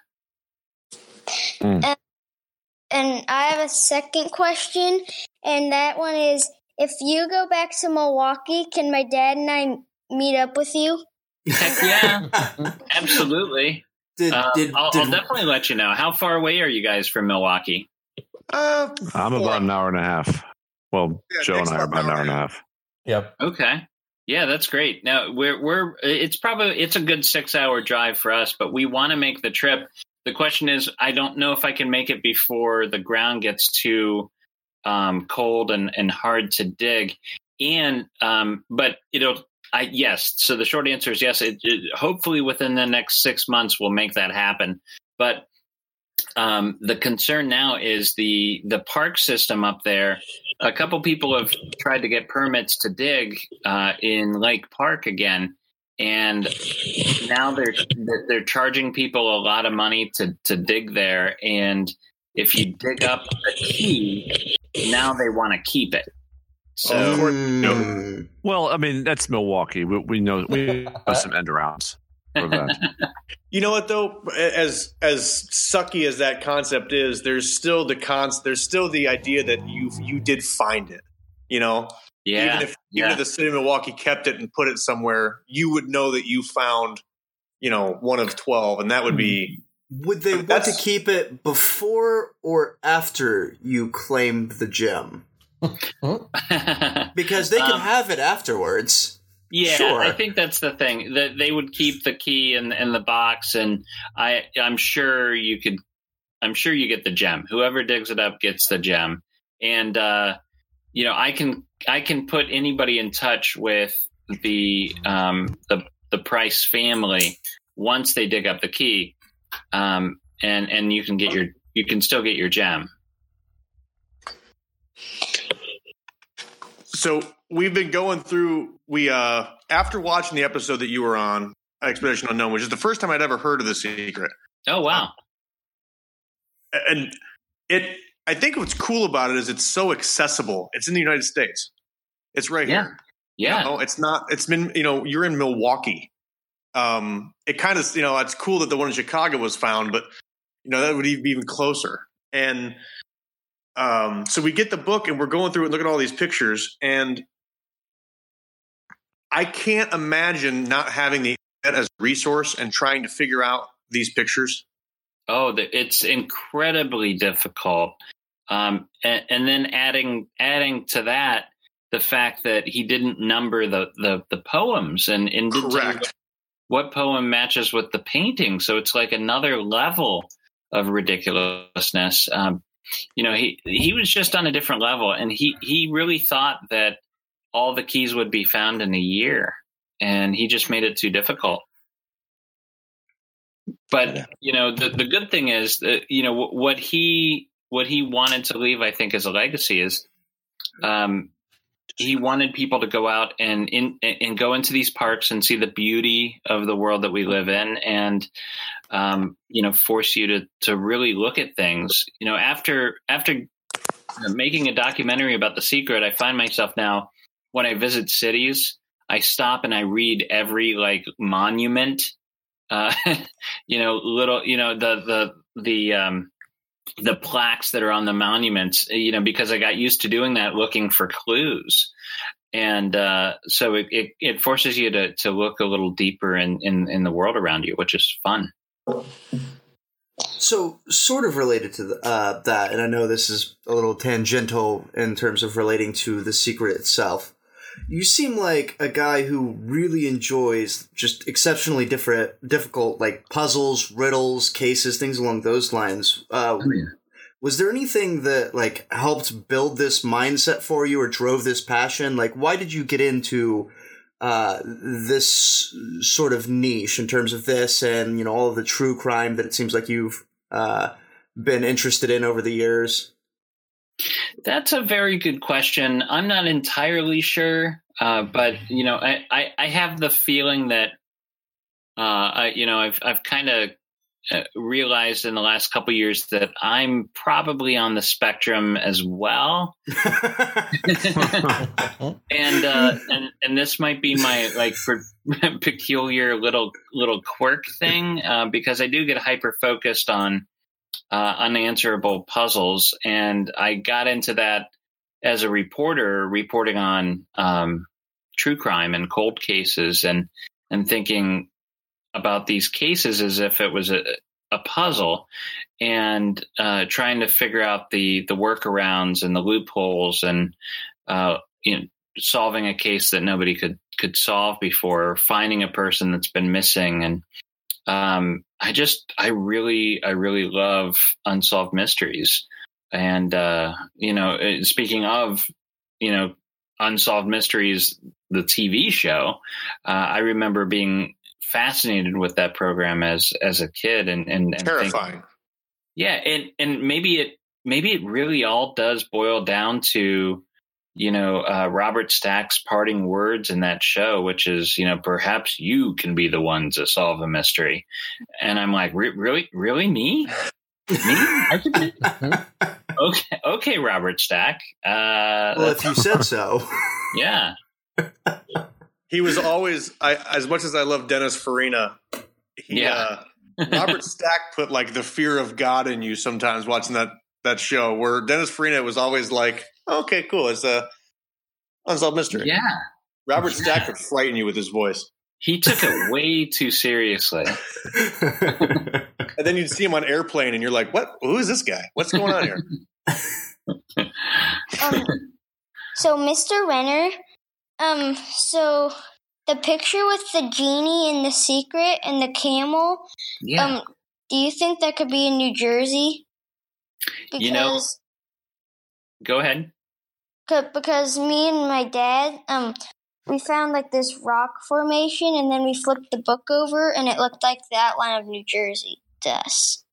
And I have a second question, and that one is if you go back to Milwaukee, can my dad and I meet up with you? heck yeah absolutely Did, Uh, did, I'll, did, I'll definitely let you know how far away are you guys from milwaukee Uh, I'm about an hour and a half. Well, Yeah, Joe and I are about about an hour and a half. Yep. Okay. Yeah, that's great. Now we're we're it's probably it's a good six hour drive for us, but we want to make the trip. The question is, I don't know if I can make it before the ground gets too um, cold and, and hard to dig. And um, but it'll I yes. So the short answer is yes. It, it, hopefully within the next six months we'll make that happen. But um, the concern now is the the park system up there. A couple people have tried to get permits to dig uh, in Lake Park again, and now they're they're- they're charging people a lot of money to to dig there. And if you dig up a key, now they want to keep it. So Mm. Well, I mean, that's Milwaukee. We, we know we have some end arounds for that. You know what though? As as sucky as that concept is, there's still the cons. There's still the idea that you you did find it. You know, yeah, even if even yeah. if the city of Milwaukee kept it and put it somewhere, you would know that you found, you know, one of twelve, and that would be Would they want to keep it before or after you claim the gem? Because they can Um, have it afterwards. Yeah, Sure. I think that's the thing. That they would keep the key in in the box, and I I'm sure you could. I'm sure you get the gem. Whoever digs it up gets the gem, and uh, you know I can I can put anybody in touch with the um, the the Preiss family once they dig up the key, um, and and you can get your you can still get your gem. So we've been going through. We uh after watching the episode that you were on, Expedition Unknown, which is the first time I'd ever heard of the secret, Oh wow! and it. I think what's cool about it is it's so accessible. It's in the United States. It's right Yeah. here. Yeah, You know, it's not. It's been. You know, you're in Milwaukee. Um, it kind of. You know, it's cool that the one in Chicago was found, but you know that would be even closer. And um, so we get the book and we're going through it and look at all these pictures, and I can't imagine not having the internet as a resource and trying to figure out these pictures. Oh, it's incredibly difficult. Um, and, and then adding adding to that the fact that he didn't number the the, the poems and, and Correct. what poem matches with the painting. So it's like another level of ridiculousness. Um, you know, he he was just on a different level, and he he really thought that all the keys would be found in a year, and he just made it too difficult. But you know, the the good thing is that you know what he what he wanted to leave, I think, as a legacy is. Um, he wanted people to go out and in and go into these parks and see the beauty of the world that we live in and um, you know force you to to really look at things you know after after making a documentary about the secret i find myself now when i visit cities i stop and i read every like monument uh, you know little you know the the the um the plaques that are on the monuments, you know, because I got used to doing that, looking for clues, and uh, so it, it, it forces you to to look a little deeper in, in in the world around you, which is fun. So, sort of related to the, uh, that, and I know this is a little tangential in terms of relating to the secret itself. You seem like a guy who really enjoys just exceptionally different, difficult like puzzles, riddles, cases, things along those lines. Uh, was there anything that like helped build this mindset for you or drove this passion? Like, why did you get into uh, this sort of niche in terms of this and you know all of the true crime that it seems like you've uh, been interested in over the years? That's a very good question. I'm not entirely sure, uh, but you know, I, I, I have the feeling that uh, I, you know, I've I've kind of uh, realized in the last couple years that I'm probably on the spectrum as well, and uh, and and this might be my like for peculiar little little quirk thing uh, because I do get hyper focused on uh, unanswerable puzzles, and I got into that as a reporter, reporting on um, true crime and cold cases, and and thinking about these cases as if it was a, a puzzle and uh, trying to figure out the the workarounds and the loopholes and uh, you know solving a case that nobody could could solve before finding a person that's been missing and um, I just I really I really love unsolved mysteries and uh, you know uh, speaking of you know unsolved mysteries the TV show uh, I remember being fascinated with that program as as a kid and and, and Terrifying. think- yeah, and and maybe it maybe it really all does boil down to you know uh, Robert Stack's parting words in that show, which is you know perhaps you can be the one to solve a mystery, and I'm like "Re- really really me me I could be okay okay Robert Stack uh, Well, if you said so. yeah He was always, I, as much as I love Dennis Farina, he, Yeah. uh, Robert Stack put like the fear of God in you sometimes watching that that show. Where Dennis Farina was always like, "Okay, cool, it's a unsolved mystery." yeah Robert Stack would frighten you with his voice, he took it way too seriously. and then you'd see him on airplane, and you're like, "What? Who is this guy? What's going on here?" Um, so, Mr. Renner, um, so the picture with the genie and the secret and the camel, Yeah. um, do you think that could be in New Jersey? Because You know- Go ahead. because me and my dad, um, we found like this rock formation, and then we flipped the book over, and it looked like the outline of New Jersey to us.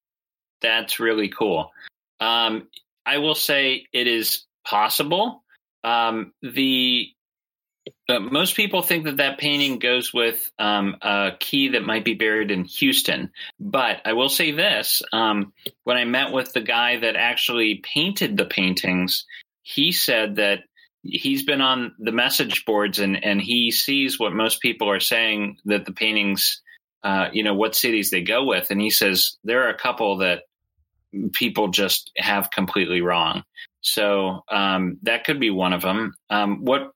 That's really cool. Um, I will say it is possible. Um, the uh, most people think that that painting goes with um, a key that might be buried in Houston. But I will say this: um, when I met with the guy that actually painted the paintings, he said that he's been on the message boards and and he sees what most people are saying that the paintings uh, you know what cities they go with. And he says there are a couple that people just have completely wrong. So um, that could be one of them um, what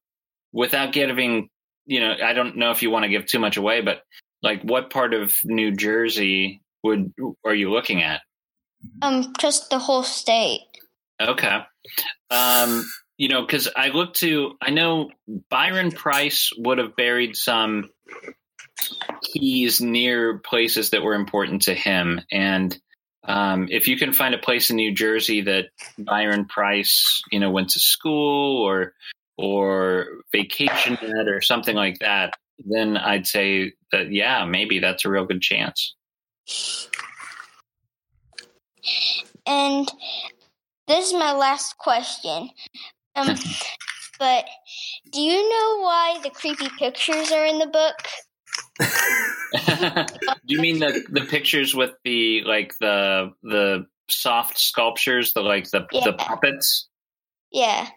without giving you know i don't know if you want to give too much away but like what part of new jersey would are you looking at Um, just the whole state. Okay. Um, you know, because I look to, I know Byron Preiss would have buried some keys near places that were important to him. And um, if you can find a place in New Jersey that Byron Preiss, you know, went to school or or vacation at or something like that, then I'd say that yeah, maybe that's a real good chance. And this is my last question. Um, but do you know why the creepy pictures are in the book? Do you mean the the pictures with the like the the soft sculptures, the like the the puppets? Yeah.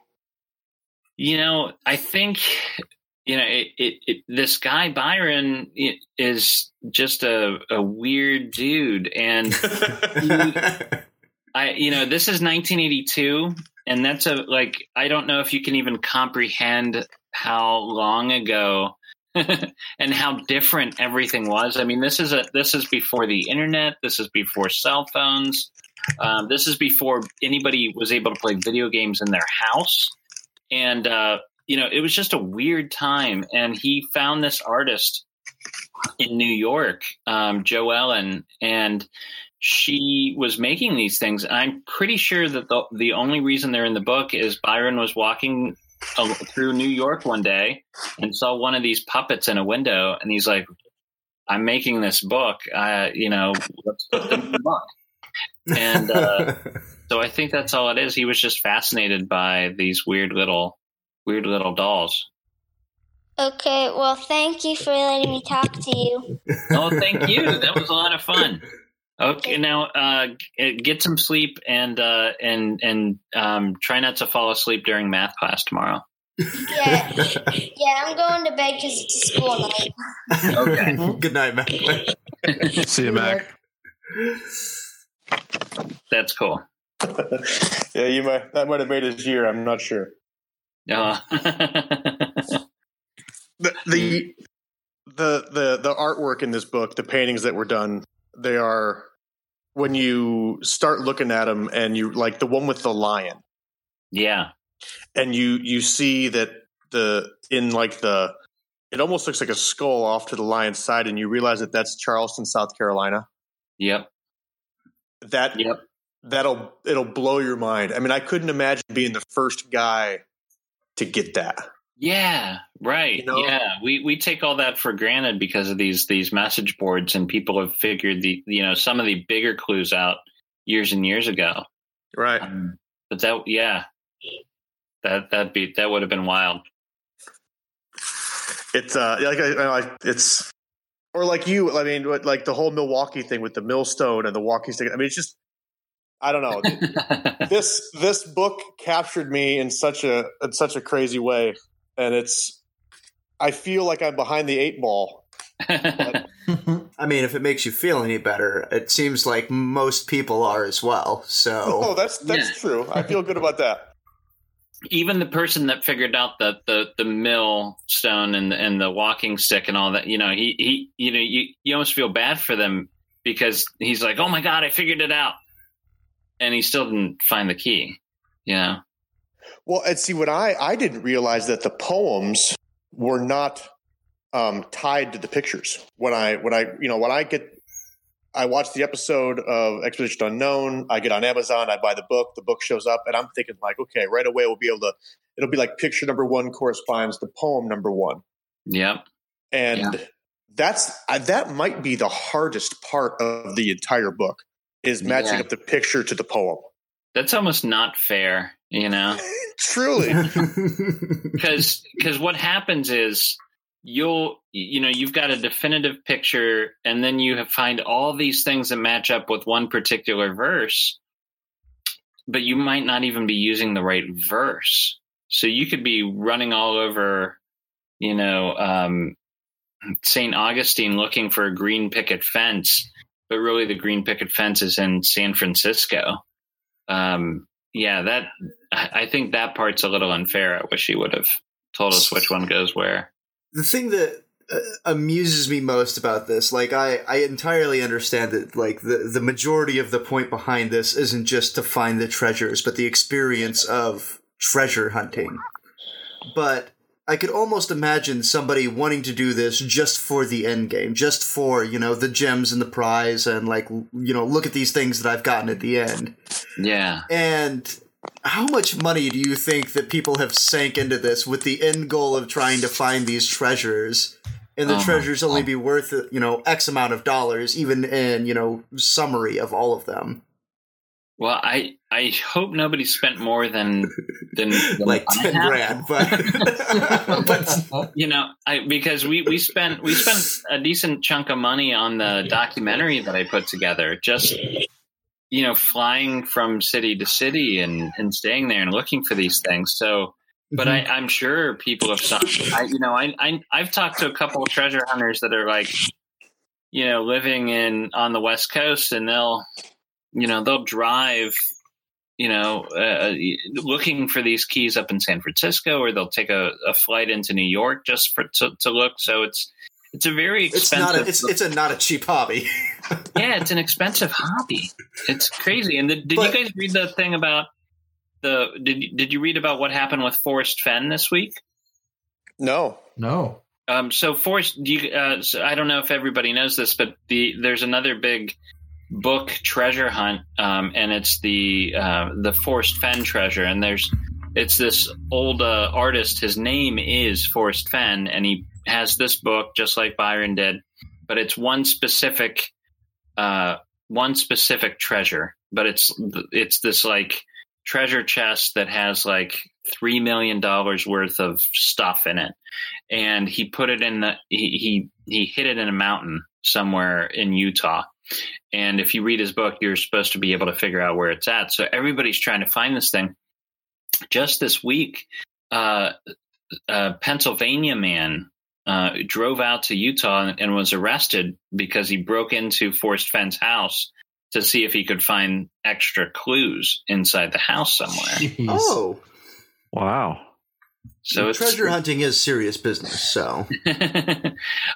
You know, I think you know it, it, it this guy Byron is just a a weird dude and I you know this is 1982 and that's a like I don't know if you can even comprehend how long ago and how different everything was. I mean this is a this is before the internet, this is before cell phones. Um, this is before anybody was able to play video games in their house. And uh, you know, it was just a weird time. And he found this artist in New York, um, JoEllen, and she was making these things. I'm pretty sure that the the only reason they're in the book is Byron was walking through New York one day and saw one of these puppets in a window, and he's like, "I'm making this book. Uh, you know, let's put them in the book." And uh, so I think that's all it is. He was just fascinated by these weird little, weird little dolls. Okay, well, thank you for letting me talk to you. Oh, thank you. That was a lot of fun. Okay, now uh, get some sleep and uh, and and um, try not to fall asleep during math class tomorrow. Yeah, yeah, I'm going to bed because it's school night. Okay, Good night, Mac. See you, Mac. that's cool. Yeah, you might that might have made his year. I'm not sure. Uh, The the the the, the artwork in this book, the paintings that were done, they are when you start looking at them, and you like the one with the lion, yeah, and you you see that the in like the it almost looks like a skull off to the lion's side, and you realize that that's Charleston, South Carolina. yep, That yep. That'll it'll blow your mind. I mean, I couldn't imagine being the first guy to get that. Yeah, right. You know? Yeah, we we take all that for granted because of these these message boards, and people have figured the you know some of the bigger clues out years and years ago. Right. Um, but that, yeah, that that be that would have been wild. It's uh like I, I it's or like you. I mean, like the whole Milwaukee thing with the millstone and the walking stick. I mean, it's just I don't know. this this book captured me in such a in such a crazy way, and it's I feel like I'm behind the eight ball. I mean, if it makes you feel any better, it seems like most people are as well. Oh, So that's that's Yeah. true. I feel good about that. Even the person that figured out the the the mill stone and and the walking stick and all that, you know, he he you know you you almost feel bad for them because he's like, oh my god, I figured it out, and he still didn't find the key. You know. Well, and see, what I I didn't realize that the poems were not um, tied to the pictures. When I when I you know when I get I watch the episode of Expedition Unknown, I get on Amazon, I buy the book, the book shows up, and I'm thinking like, okay, right away we'll be able to. It'll be like picture number one corresponds to poem number one, Yep. and that's I, that might be the hardest part of the entire book is matching Yeah. up the picture to the poem. That's almost not fair, you know. Truly, because because what happens is you'll you know you've got a definitive picture and then you have find all these things that match up with one particular verse but you might not even be using the right verse so you could be running all over you know um st augustine looking for a green picket fence but really the green picket fence is in san francisco um yeah that I think that part's a little unfair. I wish he would have told us which one goes where. the thing that uh, amuses me most about this, like I, I entirely understand that, like the the majority of the point behind this isn't just to find the treasures, but the experience of treasure hunting. But I could almost imagine somebody wanting to do this just for the end game, just for you know the gems and the prize, and like you know look at these things that I've gotten at the end. Yeah. And how much money do you think that people have sank into this with the end goal of trying to find these treasures? And the Oh treasures only uh-huh. be worth, you know, X amount of dollars, even in, you know, summary of all of them. Well, I I hope nobody spent more than than, than Like I 10 have. grand, but, but You know, I because we we spent we spent a decent chunk of money on the documentary that I put together. Just you know, flying from city to city and and staying there and looking for these things. So. But I, mm-hmm. I'm sure people have sunk. I, you know, I, I I've talked to a couple of treasure hunters that are like, you know, living in on the West Coast, and they'll, you know, they'll drive, you know, uh, looking for these keys up in San Francisco, or they'll take a, a flight into New York just for to, to look. So it's it's a very expensive. it's not a, it's, it's a not a cheap hobby. yeah, it's an expensive hobby. It's crazy. And the, did But- you guys read the thing about the? Did did you read about what happened with Forrest Fenn this week? No. No. Um, so forced. Do you, uh, so I don't know if everybody knows this, but the there's another big book treasure hunt, um, and it's the uh, the Forrest Fenn treasure. And there's it's this old uh, artist. His name is Forrest Fenn, and he has this book just like Byron did, but it's one specific uh, one specific treasure. But it's it's this like treasure chest that has like three million dollars worth of stuff in it, and he put it in the he, he he hid it in a mountain somewhere in Utah. And if you read his book, you're supposed to be able to figure out where it's at. So everybody's trying to find this thing. Just this week, uh, a Pennsylvania man uh, drove out to Utah and, and was arrested because he broke into Forrest Fenn's house to see if he could find extra clues inside the house somewhere. Jeez. Oh, Wow. So it's treasure hunting is serious business. So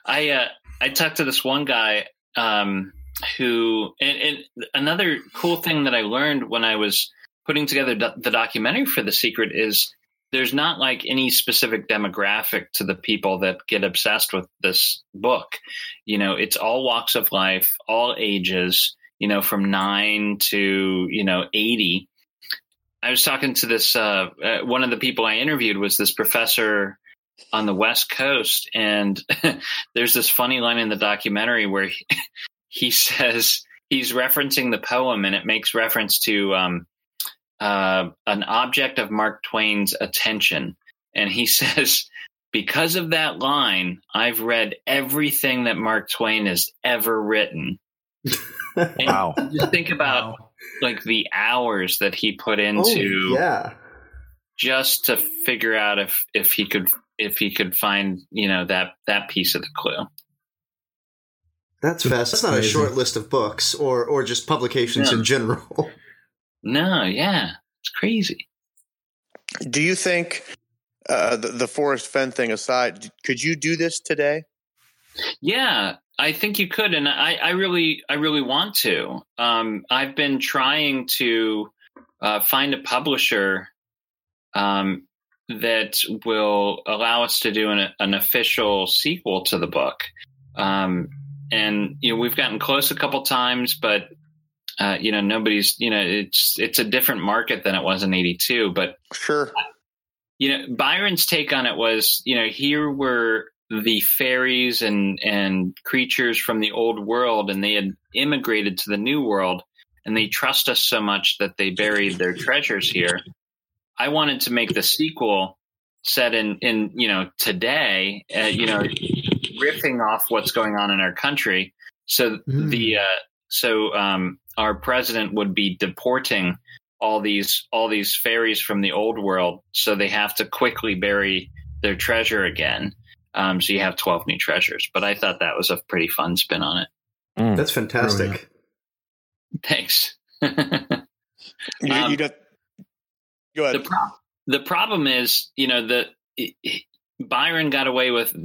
I uh, I talked to this one guy um, who, and, and another cool thing that I learned when I was putting together do- the documentary for The Secret is there's not like any specific demographic to the people that get obsessed with this book. You know, it's all walks of life, all ages. You know, from nine to you know eighty. I was talking to this uh, uh, one of the people I interviewed was this professor on the West Coast, and there's this funny line in the documentary where he, he says he's referencing the poem, and it makes reference to um, uh, an object of Mark Twain's attention, and he says. Because of that line, I've read everything that Mark Twain has ever written. And Wow. Just think about like the hours that he put into oh, yeah, just to figure out if if he could if he could find you know that that piece of the clue. That's fast. That's not a short list of books or or just publications No. in general. No, yeah, it's crazy. Do you think uh, the, the Forrest Fenn thing aside, could you do this today? Yeah, I think you could, and I, I really, I really want to. Um, I've been trying to uh, find a publisher um, that will allow us to do an, an official sequel to the book. Um, and you know, we've gotten close a couple times, but uh, you know, nobody's. You know, it's it's a different market than it was in '82, but Sure. you know byron's take on it was you know here were the fairies and and creatures from the old world and they had immigrated to the new world and they trust us so much that they buried their treasures here i wanted to make the sequel set in in you know today uh, you know riffing off what's going on in our country so the uh, so um our president would be deporting all these all these fairies from the old world, so they have to quickly bury their treasure again. Um, so you have twelve new treasures. But I thought that was a pretty fun spin on it. That's fantastic. Thanks. You, Um, you don't, go the pro- the problem is, you know, the Byron got away with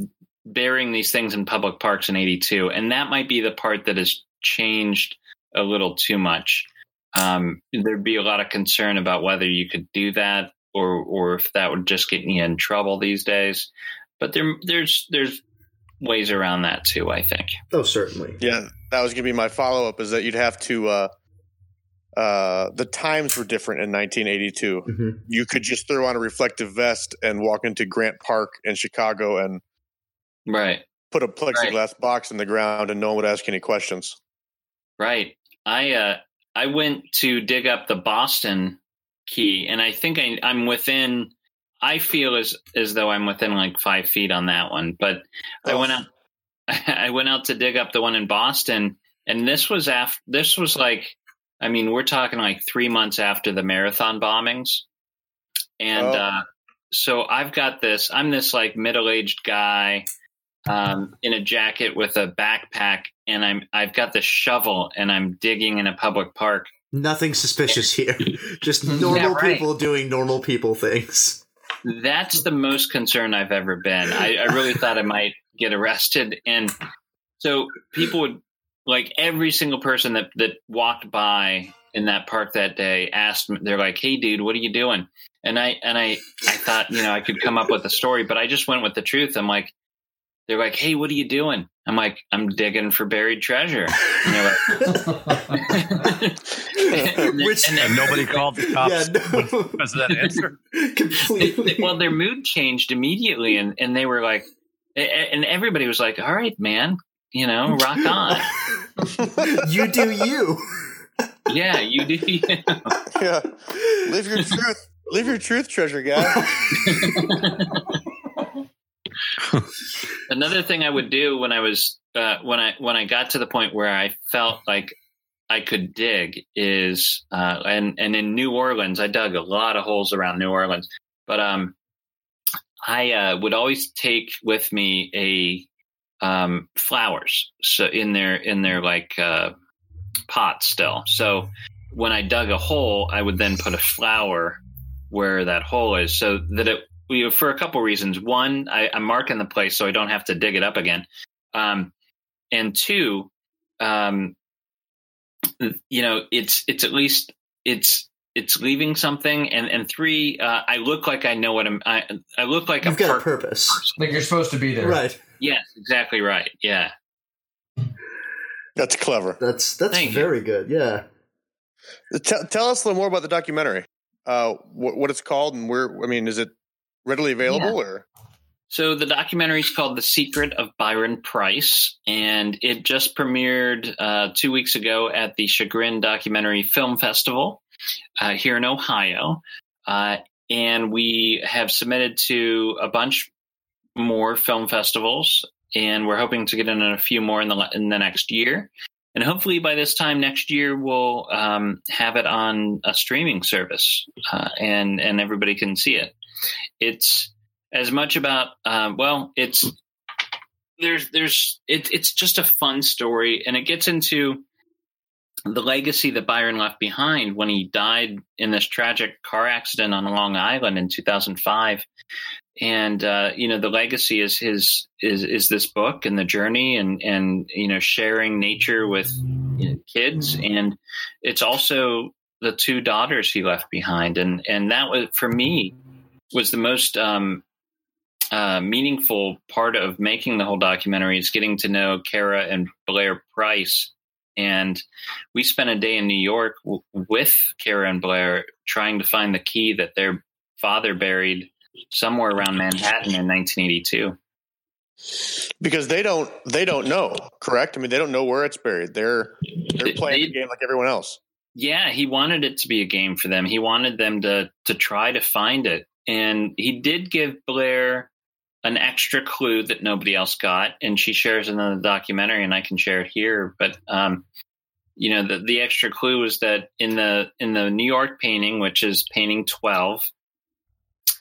burying these things in public parks in '82, and that might be the part that has changed a little too much. Um, there'd be a lot of concern about whether you could do that, or or if that would just get you in trouble these days. But there, there's there's ways around that too. I think. Oh, certainly. Yeah, that was going to be my follow up. Is that you'd have to. Uh, uh, the times were different in 1982. hmm You could just throw on a reflective vest and walk into Grant Park in Chicago and Right. put a plexiglass box in the ground, and no one would ask any questions. Right. I uh I went to dig up the Boston key and I think I, I'm within I feel as as though I'm within like five feet on that one. But I Oh. went out I went out to dig up the one in Boston and this was after this was like I mean, we're talking like three months after the marathon bombings. And Oh. uh so I've got this I'm this like middle aged guy um, in a jacket with a backpack, and I'm I've got the shovel, and I'm digging in a public park. Nothing suspicious here. Just Yeah, normal right. people doing normal people things. That's the most concerned I've ever been. I, I really thought I might get arrested, and so people would like every single person that that walked by in that park that day asked me, they're like, "Hey, dude, what are you doing?" And I and I I thought you know I could come up with a story, but I just went with the truth. I'm like, they're like, "Hey, what are you doing?" I'm like, "I'm digging for buried treasure." And they're like, and, Which- and And nobody called the cops Yeah, no. because of that answer. Completely. well, their mood changed immediately, and and they were like, a- a- and everybody was like, "All right, man, you know, rock on." you do you. yeah, you do. You. Yeah. Live your truth. Live your truth, treasure guy. Another thing I would do when I was uh, when I when I got to the point where I felt like I could dig is uh, and and in New Orleans I dug a lot of holes around New Orleans, but um I uh, would always take with me a um, flowers so in their in their like uh, pot still. So when I dug a hole, I would then put a flower where that hole is, so that it you know, for a couple reasons. One, I, I'm marking the place so I don't have to dig it up again. Um, and two, um, you know, it's it's at least it's it's leaving something. And and three, uh, I look like I know what I'm. I, I look like I've a got a part- purpose. Like you're supposed to be there. Right. Yes, exactly right. Yeah. That's clever. That's that's Thank you. very good. Yeah. Tell, tell us a little more about the documentary. Uh, what, what it's called and where? I mean, is it readily available or? So the documentary is called "The Secret of Byron Preiss," and it just premiered uh, two weeks ago at the Chagrin Documentary Film Festival uh, here in Ohio, uh, and we have submitted to a bunch more film festivals, and we're hoping to get in a few more in the in the next year. And hopefully by this time next year, we'll um, have it on a streaming service, uh, and and everybody can see it. It's as much about um, well, it's there's there's it, it's just a fun story, and it gets into the legacy that Byron left behind when he died in this tragic car accident on Long Island in 2005. And uh, you know, the legacy is his is is this book and the journey, and and you know, sharing nature with you know, kids, and it's also the two daughters he left behind, and and that was for me was the most um, uh, meaningful part of making the whole documentary is getting to know Kara and Blair Preiss. And we spent a day in New York w- with Kara and Blair trying to find the key that their father buried somewhere around Manhattan in 1982. Because they don't they don't know, correct? I mean, they don't know where it's buried. They're they're playing they- the game like everyone else. Yeah, he wanted it to be a game for them. He wanted them to to try to find it, and he did give Blair an extra clue that nobody else got, and she shares it in the documentary, and I can share it here. But um, you know, the the extra clue was that in the in the New York painting, which is painting twelve,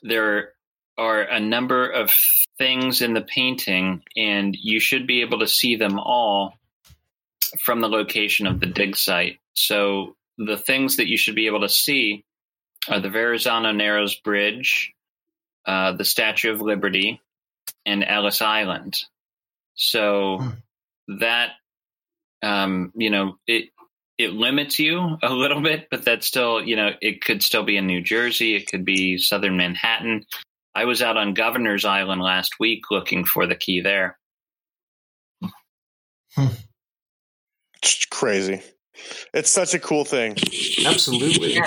there are a number of things in the painting, and you should be able to see them all from the location of the dig site. So the things that you should be able to see are the Verrazano Narrows Bridge, uh, the Statue of Liberty, and Ellis Island. So that um, you know it it limits you a little bit, but that's still you know it could still be in New Jersey, it could be Southern Manhattan. I was out on Governor's Island last week looking for the key there. It's crazy. It's such a cool thing. Absolutely.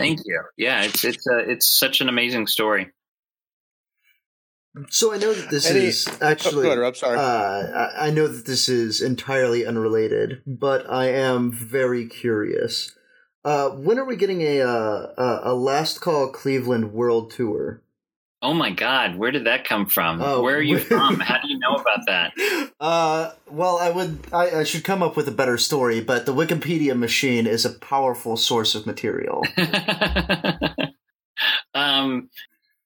Thank you. Yeah, it's it's uh, it's such an amazing story. So I know that this Any- is Oh, actually. go ahead, Rob. Sorry. Uh, I I know that this is entirely unrelated, but I am very curious. Uh, when are we getting a uh, a, a Last Call Cleveland World Tour? Oh my God, where did that come from? Oh, where are you from? How do you know about that? Uh, well, I would I, I should come up with a better story, but the Wikipedia machine is a powerful source of material. um,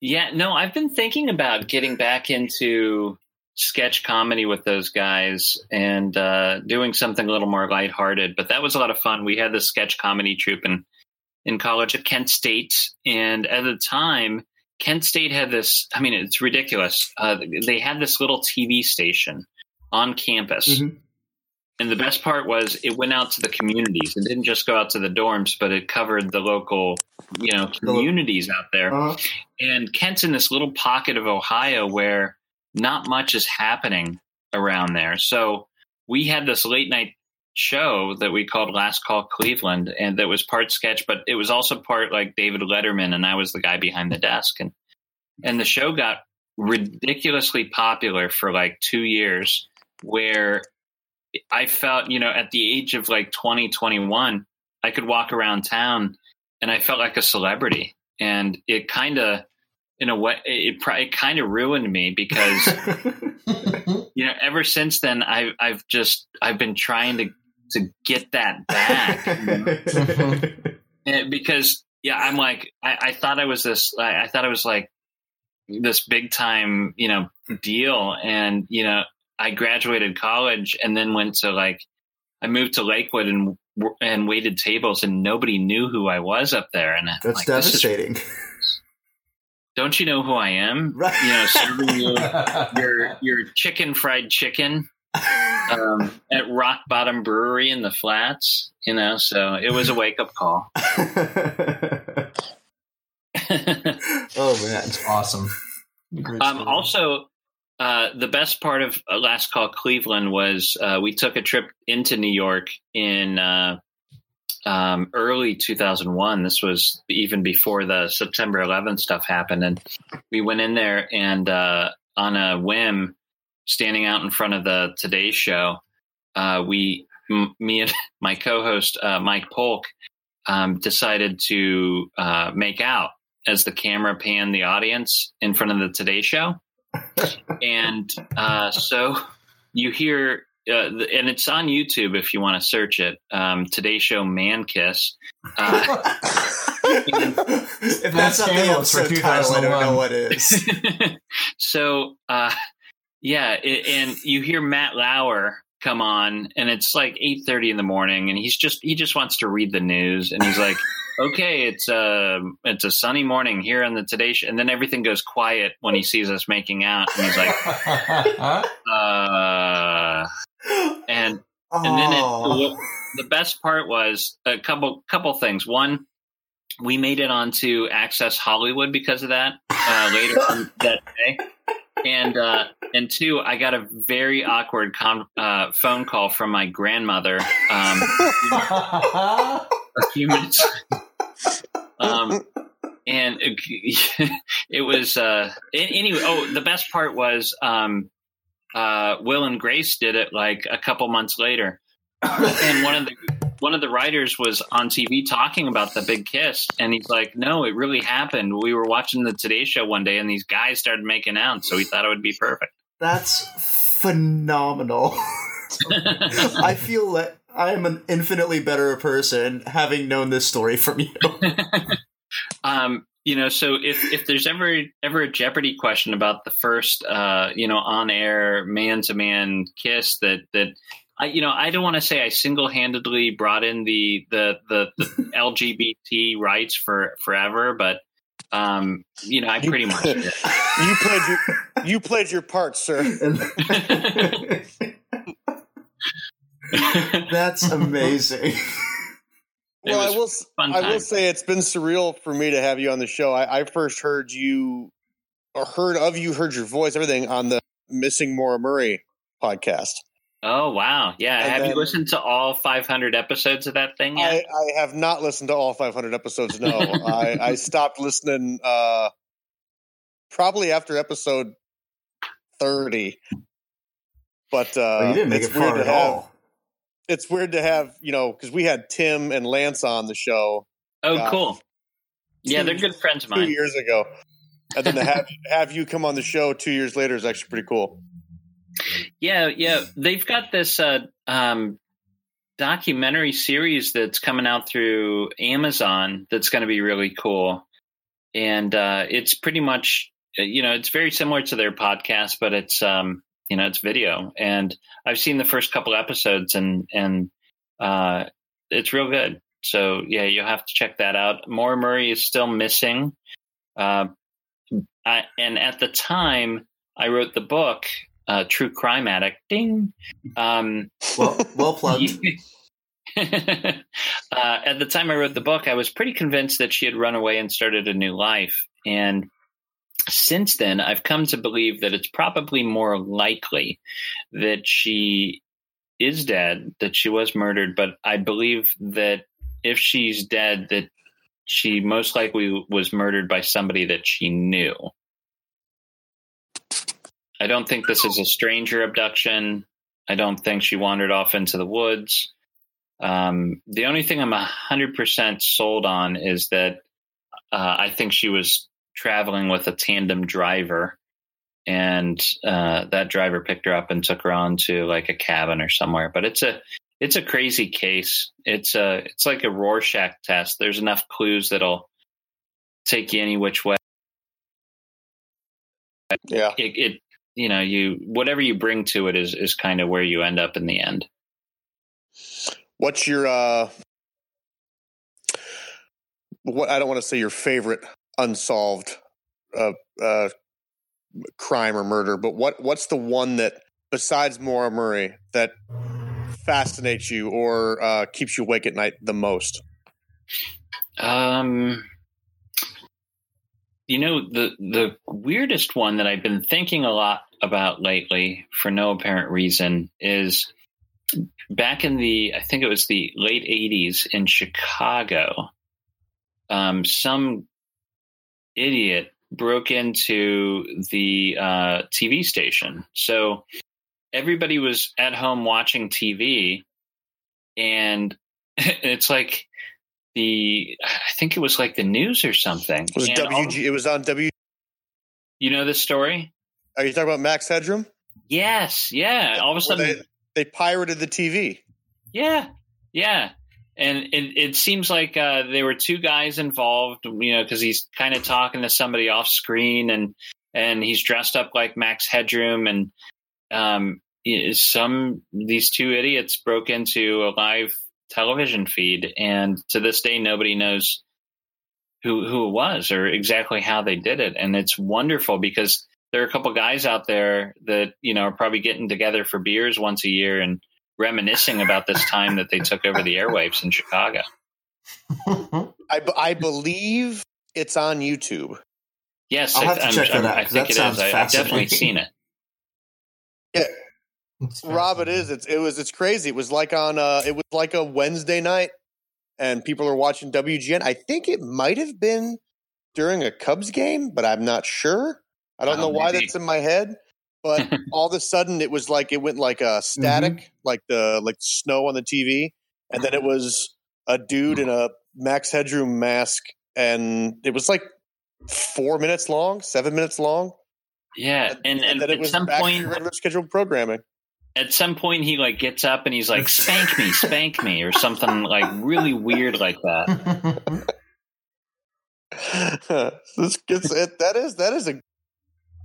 yeah, no, I've been thinking about getting back into sketch comedy with those guys and uh, doing something a little more lighthearted. But that was a lot of fun. We had the sketch comedy troupe in in college at Kent State, and at the time, Kent State had this. I mean, it's ridiculous. Uh, they had this little TV station on campus. Mhm. and the best part was it went out to the communities. It didn't just go out to the dorms, but it covered the local, you know, communities out there. Uh-huh. And Kent's in this little pocket of Ohio where not much is happening around there. So we had this late night show that we called Last Call Cleveland, and that was part sketch, but it was also part like David Letterman, and I was the guy behind the desk, and and the show got ridiculously popular for like two years, where I felt, you know, at the age of like twenty twenty one, I could walk around town and I felt like a celebrity. And it kind of, in a way, it, it kind of ruined me because, you know, ever since then, I've, I've just, I've been trying to, to get that back. you know? And because, yeah, I'm like, I, I thought I was this, I, I thought I was like this big time, you know, deal. And, you know, I graduated college and then went to like I moved to Lakewood and and waited tables and nobody knew who I was up there and That's like, is- devastating. don't you know who I am? Right. You know, serving you your your chicken fried chicken um, at Rock Bottom Brewery in the Flats. You know, so it was a wake up call. oh man. It's awesome. Um, also, uh, the best part of uh, Last Call Cleveland was uh, we took a trip into New York in uh, um, early 2001. This was even before the September 11th stuff happened. And we went in there and uh, on a whim, standing out in front of the Today Show, uh, we, m- me and my co host, uh, Mike Polk, um, decided to uh, make out as the camera panned the audience in front of the Today Show and uh, so you hear, uh, the- and it's on YouTube if you want to search it. Um, Today Show Man Kiss. Uh, if that's not the for episode title, I don't know 2001. what is. so uh, yeah, it, and you hear Matt Lauer come on, and it's like eight thirty in the morning, and he's just he just wants to read the news, and he's like. Okay, it's a it's a sunny morning here on the Today Show, and then everything goes quiet when he sees us making out, and he's like, uh, and and then it, the best part was a couple couple things. One, we made it onto Access Hollywood because of that uh, later on that day, and uh, and two, I got a very awkward uh, phone call from my grandmother um, a few minutes. Um, and it, it was uh, anyway. Oh, the best part was um, uh, Will and Grace did it like a couple months later, and one of the one of the writers was on TV talking about the big kiss, and he's like, "No, it really happened. We were watching the Today Show one day, and these guys started making out, so we thought it would be perfect." That's phenomenal. I feel that I am an infinitely better person having known this story from you. um, you know, so if if there's ever ever a Jeopardy question about the first, uh, you know, on air man to man kiss that that. I, you know, I don't want to say I single-handedly brought in the the the, the LGBT rights for forever, but um, you know, I pretty much. You played your you played your part, sir. That's amazing. Well, I will. s- fun I will say it's been surreal for me to have you on the show. I, I first heard you, or heard of you, heard your voice, everything on the Missing Maura Murray podcast. Oh wow, yeah. And Have you listened to all 500 episodes of that thing yet? I, I have not listened to all 500 episodes. No, I, I stopped listening uh, probably after episode 30. But uh, Oh, you didn't make it's it weird far to at have. all. It's weird to have you know because we had Tim and Lance on the show oh, gosh. cool. Yeah, Two- they're good friends of mine. two mine. years ago, and then to have have you come on the show two years later is actually pretty cool. Yeah, yeah. They've got this uh, um, documentary series that's coming out through Amazon that's going to be really cool. And uh, it's pretty much, uh, you know, it's very similar to their podcast, but it's, um, you know, it's video. And I've seen the first couple episodes and, and uh, it's real good. So, yeah, you'll have to check that out. Maura Murray is still missing. Uh, I, and at the time I wrote the book, uh, true crime addict. Ding. Um, Well, well plugged. uh, at the time I wrote the book, I was pretty convinced that she had run away and started a new life. And since then, I've come to believe that it's probably more likely that she is dead, that she was murdered. But I believe that if she's dead, that she most likely was murdered by somebody that she knew. I don't think this is a stranger abduction. I don't think she wandered off into the woods. Um, the only thing I'm 100% sold on is that uh, I think she was traveling with a tandem driver, and uh, that driver picked her up and took her on to like a cabin or somewhere. But it's a it's a crazy case. It's a it's like a Rorschach test. There's enough clues that'll take you any which way. Yeah. It, it you know you whatever you bring to it is is kind of where you end up in the end. What's your uh what I don't want to say your favorite unsolved uh uh crime or murder, but what what's the one that besides Maura Murray that fascinates you or uh keeps you awake at night the most? Um, you know the the weirdest one that I've been thinking a lot about lately, for no apparent reason, is back in the I think it was the late '80s in Chicago. Um, some idiot broke into the uh, TV station, so everybody was at home watching TV, and it's like the I think it was like the news or something. It was And all- it was on W you know this story? Are you talking about Max Headroom? Yes, yeah. All of a sudden, they, they pirated the TV. yeah, yeah. And it, it seems like uh, there were two guys involved, you know, because he's kind of talking to somebody off screen, and and he's dressed up like Max Headroom, and um, some these two idiots broke into a live television feed, and to this day, nobody knows who who it was or exactly how they did it, and it's wonderful because there are a couple guys out there that you know are probably getting together for beers once a year and reminiscing about this time that they took over the airwaves in Chicago. I, b- I believe it's on YouTube. Yes, I'll I, have to I'm- check that I'm- out, I 'cause think that it sounds is. I, I've definitely seen it. Rob, it is. It's it was it's crazy. It was like on uh it was like a Wednesday night and people are watching WGN. I think it might have been during a Cubs game, but I'm not sure. I don't Oh, know why maybe. that's in my head. But all of a sudden it was like it went like a static, like the like snow on the TV. And then it was a dude in a Max Headroom mask and it was like four minutes long, seven minutes long. Yeah, and, and, then it at was some back point, regular scheduled programming. At some point, he like gets up and he's like, "Spank me, spank me," or something like really weird like that. this gets it. That is that is a.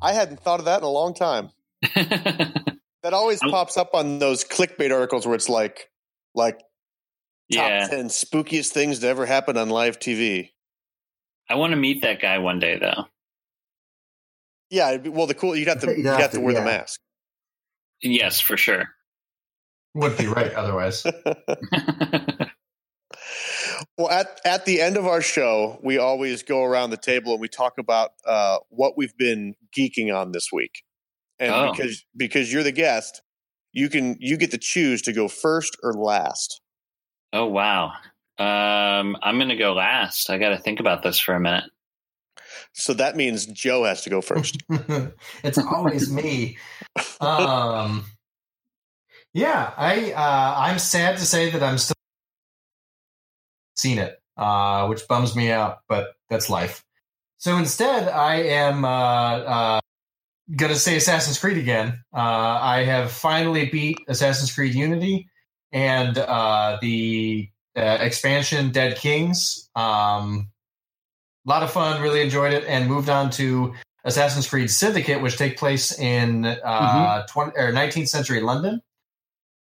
I hadn't thought of that in a long time. That always I'm- pops up on those clickbait articles where it's like, like top yeah, ten spookiest things to ever happen on live TV. I want to meet that guy one day, though. Yeah, well, the cool you'd have to You'd you'd have have to to, wear the mask. Yes, for sure. Would be right otherwise. Well, at at the end of our show, we always go around the table and we talk about uh, what we've been geeking on this week. And Oh. because because you're the guest, you can you get to choose to go first or last. oh wow. Um, I'm gonna go last. I got to think about this for a minute. So that means Joe has to go first. it's always me. Um, yeah, I uh, I'm sad to say that I'm still seen it, uh, which bums me out, but that's life. So instead, I am uh, uh, gonna say Assassin's Creed again. Uh, I have finally beat Assassin's Creed Unity and uh, the expansion Dead Kings. Um, a lot of fun, really enjoyed it, and moved on to Assassin's Creed Syndicate, which take place in uh, 20, or 19th century London,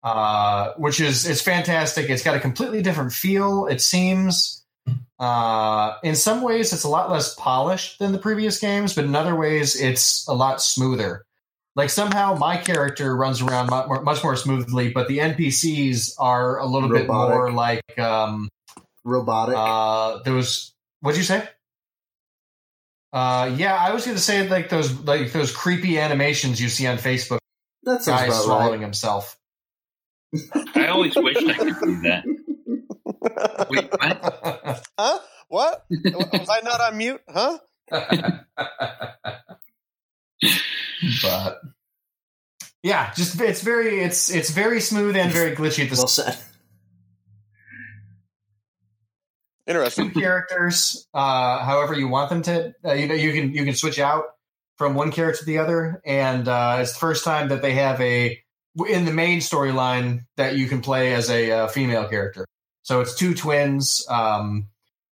uh, which is it's fantastic. It's got a completely different feel. It seems, uh, in some ways, it's a lot less polished than the previous games, but in other ways, it's a lot smoother. like somehow my character runs around much more, much more smoothly, but the NPCs are a little bit more like um, Robotic. uh, there was what'd you say? Uh, yeah, I was going to say like those like those creepy animations you see on Facebook, that sounds guy about swallowing right. himself. I always wished I could do that. Wait, what? Huh? What? Was I not on mute? Huh? but yeah, just it's very it's it's very smooth and very glitchy at the Well said. Interesting. characters uh, however you want them to. Uh, you know, you can you can switch out from one character to the other, and uh, it's the first time that they have a in the main storyline that you can play as a uh, female character. So it's two twins, um,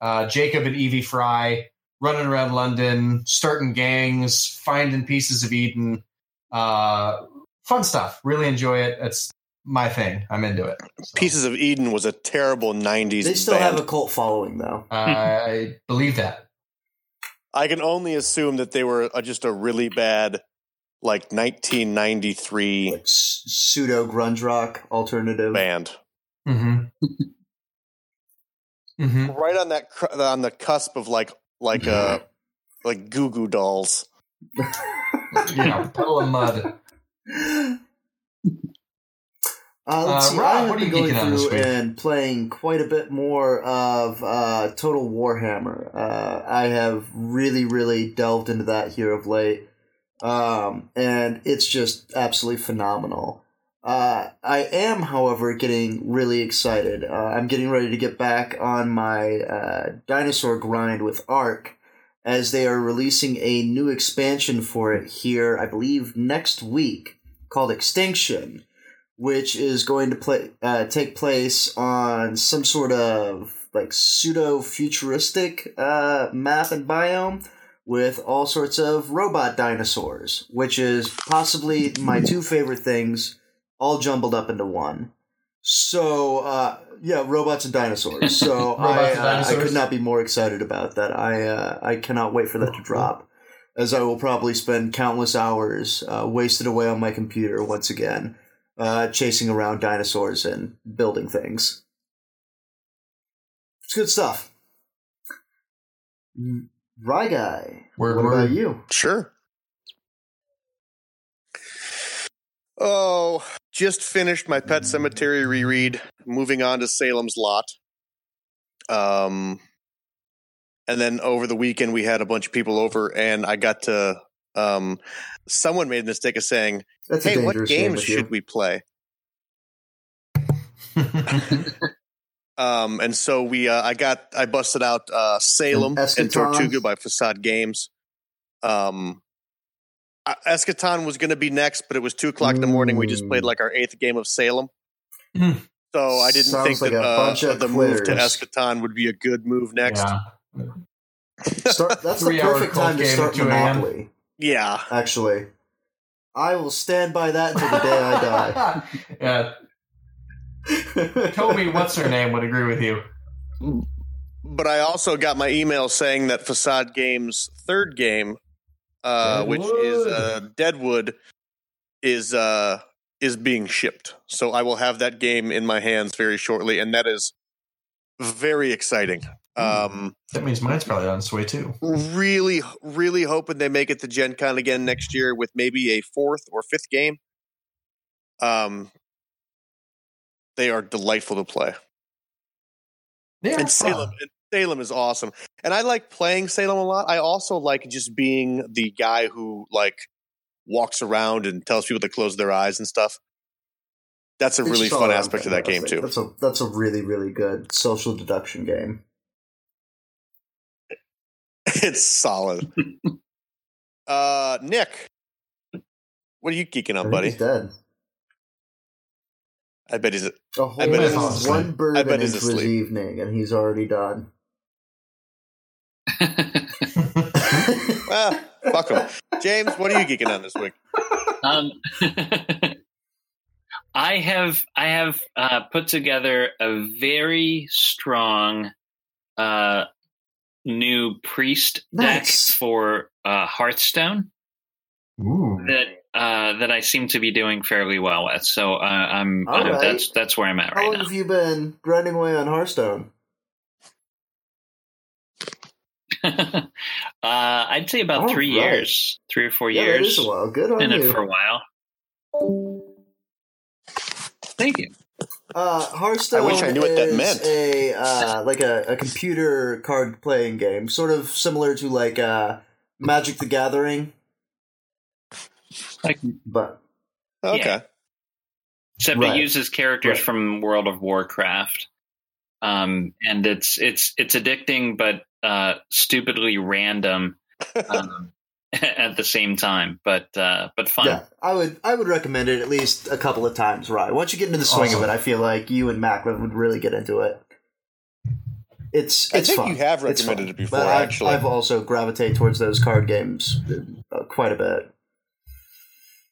uh, Jacob and Evie Fry, running around London, starting gangs, finding pieces of Eden. Uh, fun stuff. Really enjoy it. It's my thing. I'm into it. So, Pieces of Eden was a terrible '90s They still band. have a cult following, though. I believe that. I can only assume that they were uh, just a really bad, like 1993 Like pseudo grunge rock alternative. band. Mm-hmm. mm-hmm. Right on that, cr- on the cusp of like, like, uh, like Goo Goo Dolls. Yeah, Puddle of Mudd. Uh, let's Uh, see. Rob, I have been going geeking on this through and playing quite a bit more of uh, Total Warhammer. Uh, I have really, really delved into that here of late, um, and it's just absolutely phenomenal. Uh, I am, however, getting really excited. Uh, I'm getting ready to get back on my uh, dinosaur grind with Ark, as they are releasing a new expansion for it here, I believe, next week, called Extinction which is going to play uh, take place on some sort of like pseudo futuristic uh, map and biome with all sorts of robot dinosaurs, which is possibly my two favorite things all jumbled up into one. So uh, yeah, robots and dinosaurs. So I, and uh, I could not be more excited about that. I uh, I cannot wait for that to drop. As I will probably spend countless hours uh, wasted away on my computer once again, uh, chasing around dinosaurs and building things. It's good stuff. Mm, Rye guy, Word, what word. about you? Sure. Oh, just finished my Pet Sematary reread. Moving on to Salem's Lot. Um, and then over the weekend we had a bunch of people over, and I got to. Um, someone made the mistake of saying, That's "Hey, what dangerous game games you. should we play?" Um, and so we, uh, I got, I busted out uh, Salem And and, Tortuga by Facade Games. Um, Eschaton was going to be next, but it was two o'clock in the morning. We just played like our eighth game of Salem. Hmm. so I didn't Sounds think like that a uh, bunch of the move to quitters. Eschaton would be a good move next. yeah. Start, that's the perfect time to start at 2 a.m. Monopoly. Yeah. Actually, I will stand by that until the day I die. yeah. Toby, what's her name, would agree with you. But I also got my email saying that Facade Games' third game, uh, which is Deadwood. uh, Deadwood, is uh, is being shipped. So I will have that game in my hands very shortly, and that is very exciting. Um, That means mine's probably on its way too. really, really hoping they make it to Gen Con again next year with maybe a fourth or fifth game. Um, they are delightful to play. Yeah, and Salem, and Salem is awesome. And I like playing Salem a lot. I also like just being the guy who like walks around and tells people to close their eyes and stuff. That's a It's really fun all-around aspect of that game fantastic. too. That's a that's a really really good social deduction game. it's solid. uh Nick, what are you geeking on, buddy? he's dead. I bet he's A whole bet he's one asleep. bourbon I bet into he's his evening, and he's already done. ah, fuck him. James, what are you geeking on this week? um, I have I have uh, put together a very strong uh, new priest Nice. deck for uh, Hearthstone Ooh. that uh, that I seem to be doing fairly well with. So uh, I'm uh, right. that's that's where I'm at How right now. How long have you been grinding away on Hearthstone? uh, I'd say about All three right. years, three or four Yeah, years. is a while. Good on in it for a while. Thank you. Uh, Hearthstone I wish I knew what that is meant. a uh, like a, a computer card playing game, sort of similar to like uh, Magic the Gathering, Like, but Okay. Yeah. except Right. it uses characters Right. from World of Warcraft, um, and it's it's it's addicting, but uh, stupidly random um, at the same time. But uh, but fun. yeah, I would I would recommend it at least a couple of times. Right, once you get into the swing Awesome. of it, I feel like you and Macklin would really get into it. It's I it's think fun. you have It's recommended it before, But I've, actually. I've also gravitated towards those card games uh, quite a bit.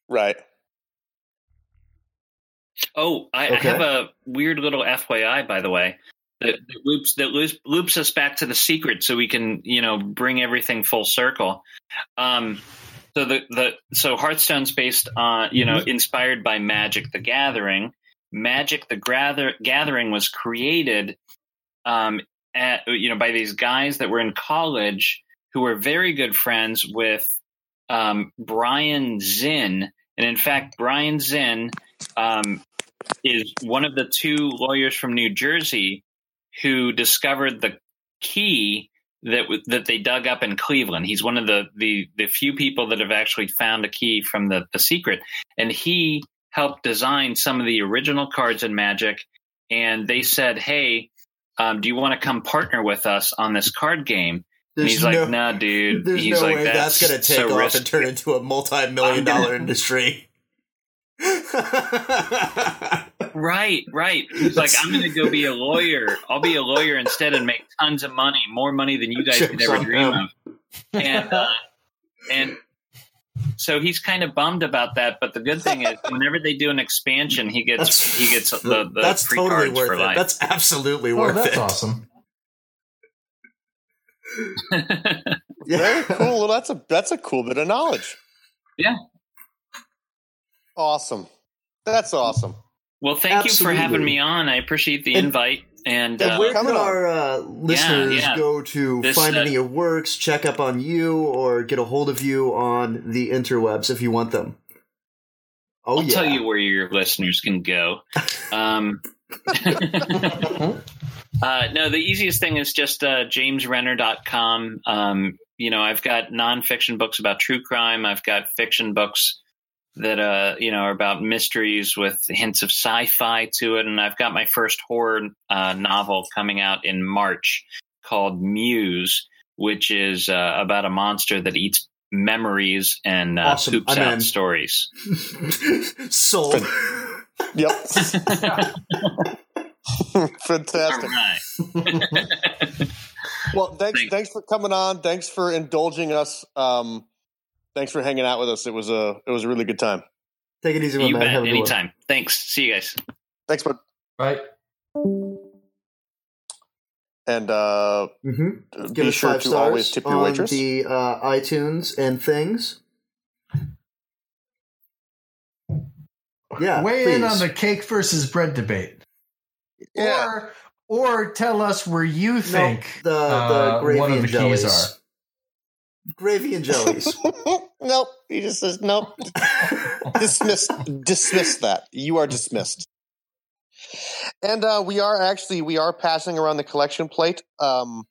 Right. Oh, I, Okay. I have a weird little FYI, by the way. That, that loops that loops, loops us back to the secret, so we can you know bring everything full circle. Um, so the the so Hearthstone's based on you know inspired by Magic the Gathering. Magic the Gather, Gathering was created, um, at, you know, by these guys that were in college who were very good friends with um, Brian Zinn, and in fact, Brian Zinn um, is one of the two lawyers from New Jersey who discovered the key that that they dug up in Cleveland. He's one of the the the few people that have actually found a key from the the secret, and he helped design some of the original cards in Magic. And they said, "Hey, um, do you want to come partner with us on this card game?" and he's no, like, "Nah, dude." There's he's no like, way that's, going to take so off risky." and turn into a multi-million dollar industry. Right, right. He's like, I'm going to go be a lawyer. I'll be a lawyer instead and make tons of money, more money than you guys could ever dream him. of. And uh, and so he's kind of bummed about that. But the good thing is, whenever they do an expansion, he gets That's- he gets the, the that's free totally cards worth for it. life. That's absolutely Oh, worth that's it. awesome. Very cool. Well, that's a that's a cool bit of knowledge. Yeah. Awesome. That's awesome. Well, thank you for having me on. I appreciate the And- invite. And, And uh, where can our uh, listeners yeah. go to This, find uh, any of your works, check up on you, or get a hold of you on the interwebs if you want them? Oh I'll yeah, tell you where your listeners can go. Um, uh, no, the easiest thing is just uh, jamesrenner.com. Um, you know, I've got nonfiction books about true crime. I've got fiction books that, uh, you know, are about mysteries with hints of sci-fi to it. And I've got my first horror uh, novel coming out in March called Muse, which is uh, about a monster that eats memories and uh, Awesome. poops I'm out in. stories. sold. Yep. All Fantastic. right. Well, thanks Thanks. thanks for coming on. Thanks for indulging us. Um, thanks for hanging out with us. It was a it was a really good time. Take it easy, my You man. bet. Have a good one. Anytime. Thanks. See you guys. Thanks, bud. Bye. And uh, Mm-hmm. Be us sure to always tip your on waitress. the uh, iTunes and things. Yeah, Weigh in on the cake versus bread debate. Yeah. Or or tell us where you think the the uh, gravy one of the jellies. keys are. Gravy and jellies. nope. He just says nope. dismiss dismiss that. You are dismissed. And uh, we are actually we are passing around the collection plate um,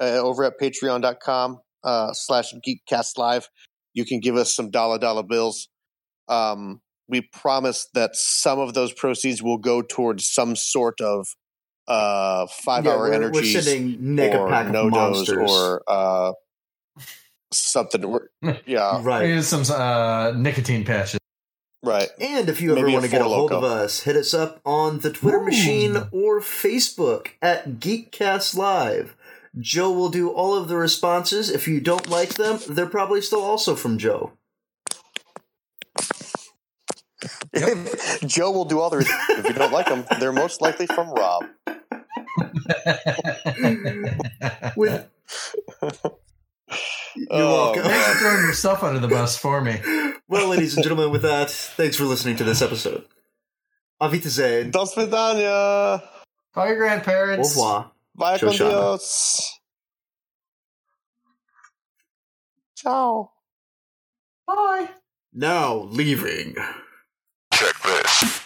uh, over at patreon.com uh, slash geekcast live. You can give us some dollar dollar bills. Um, we promise that some of those proceeds will go towards some sort of uh, five Yeah, hour we're, we're energies sending Nick a or pack no of monsters. or uh, something. We're- Yeah, right. Here's some uh, nicotine patches. right. And if you ever Maybe a want to get a hold Loko. of us, hit us up on the Twitter Ooh. machine or Facebook at Geekcast Live. Joe will do all of the responses. If you don't like them, they're probably still also from Joe. Joe will do all the. If you don't like them, they're most likely from Rob. With You're oh, welcome. Thanks for throwing yourself under the bus for me. well, ladies and gentlemen, with that, thanks for listening to this episode. Avitazed. Dos vidania. Call your grandparents. Au revoir. Bye Shoshana. con Dios. Ciao. Bye. Now leaving. Check this.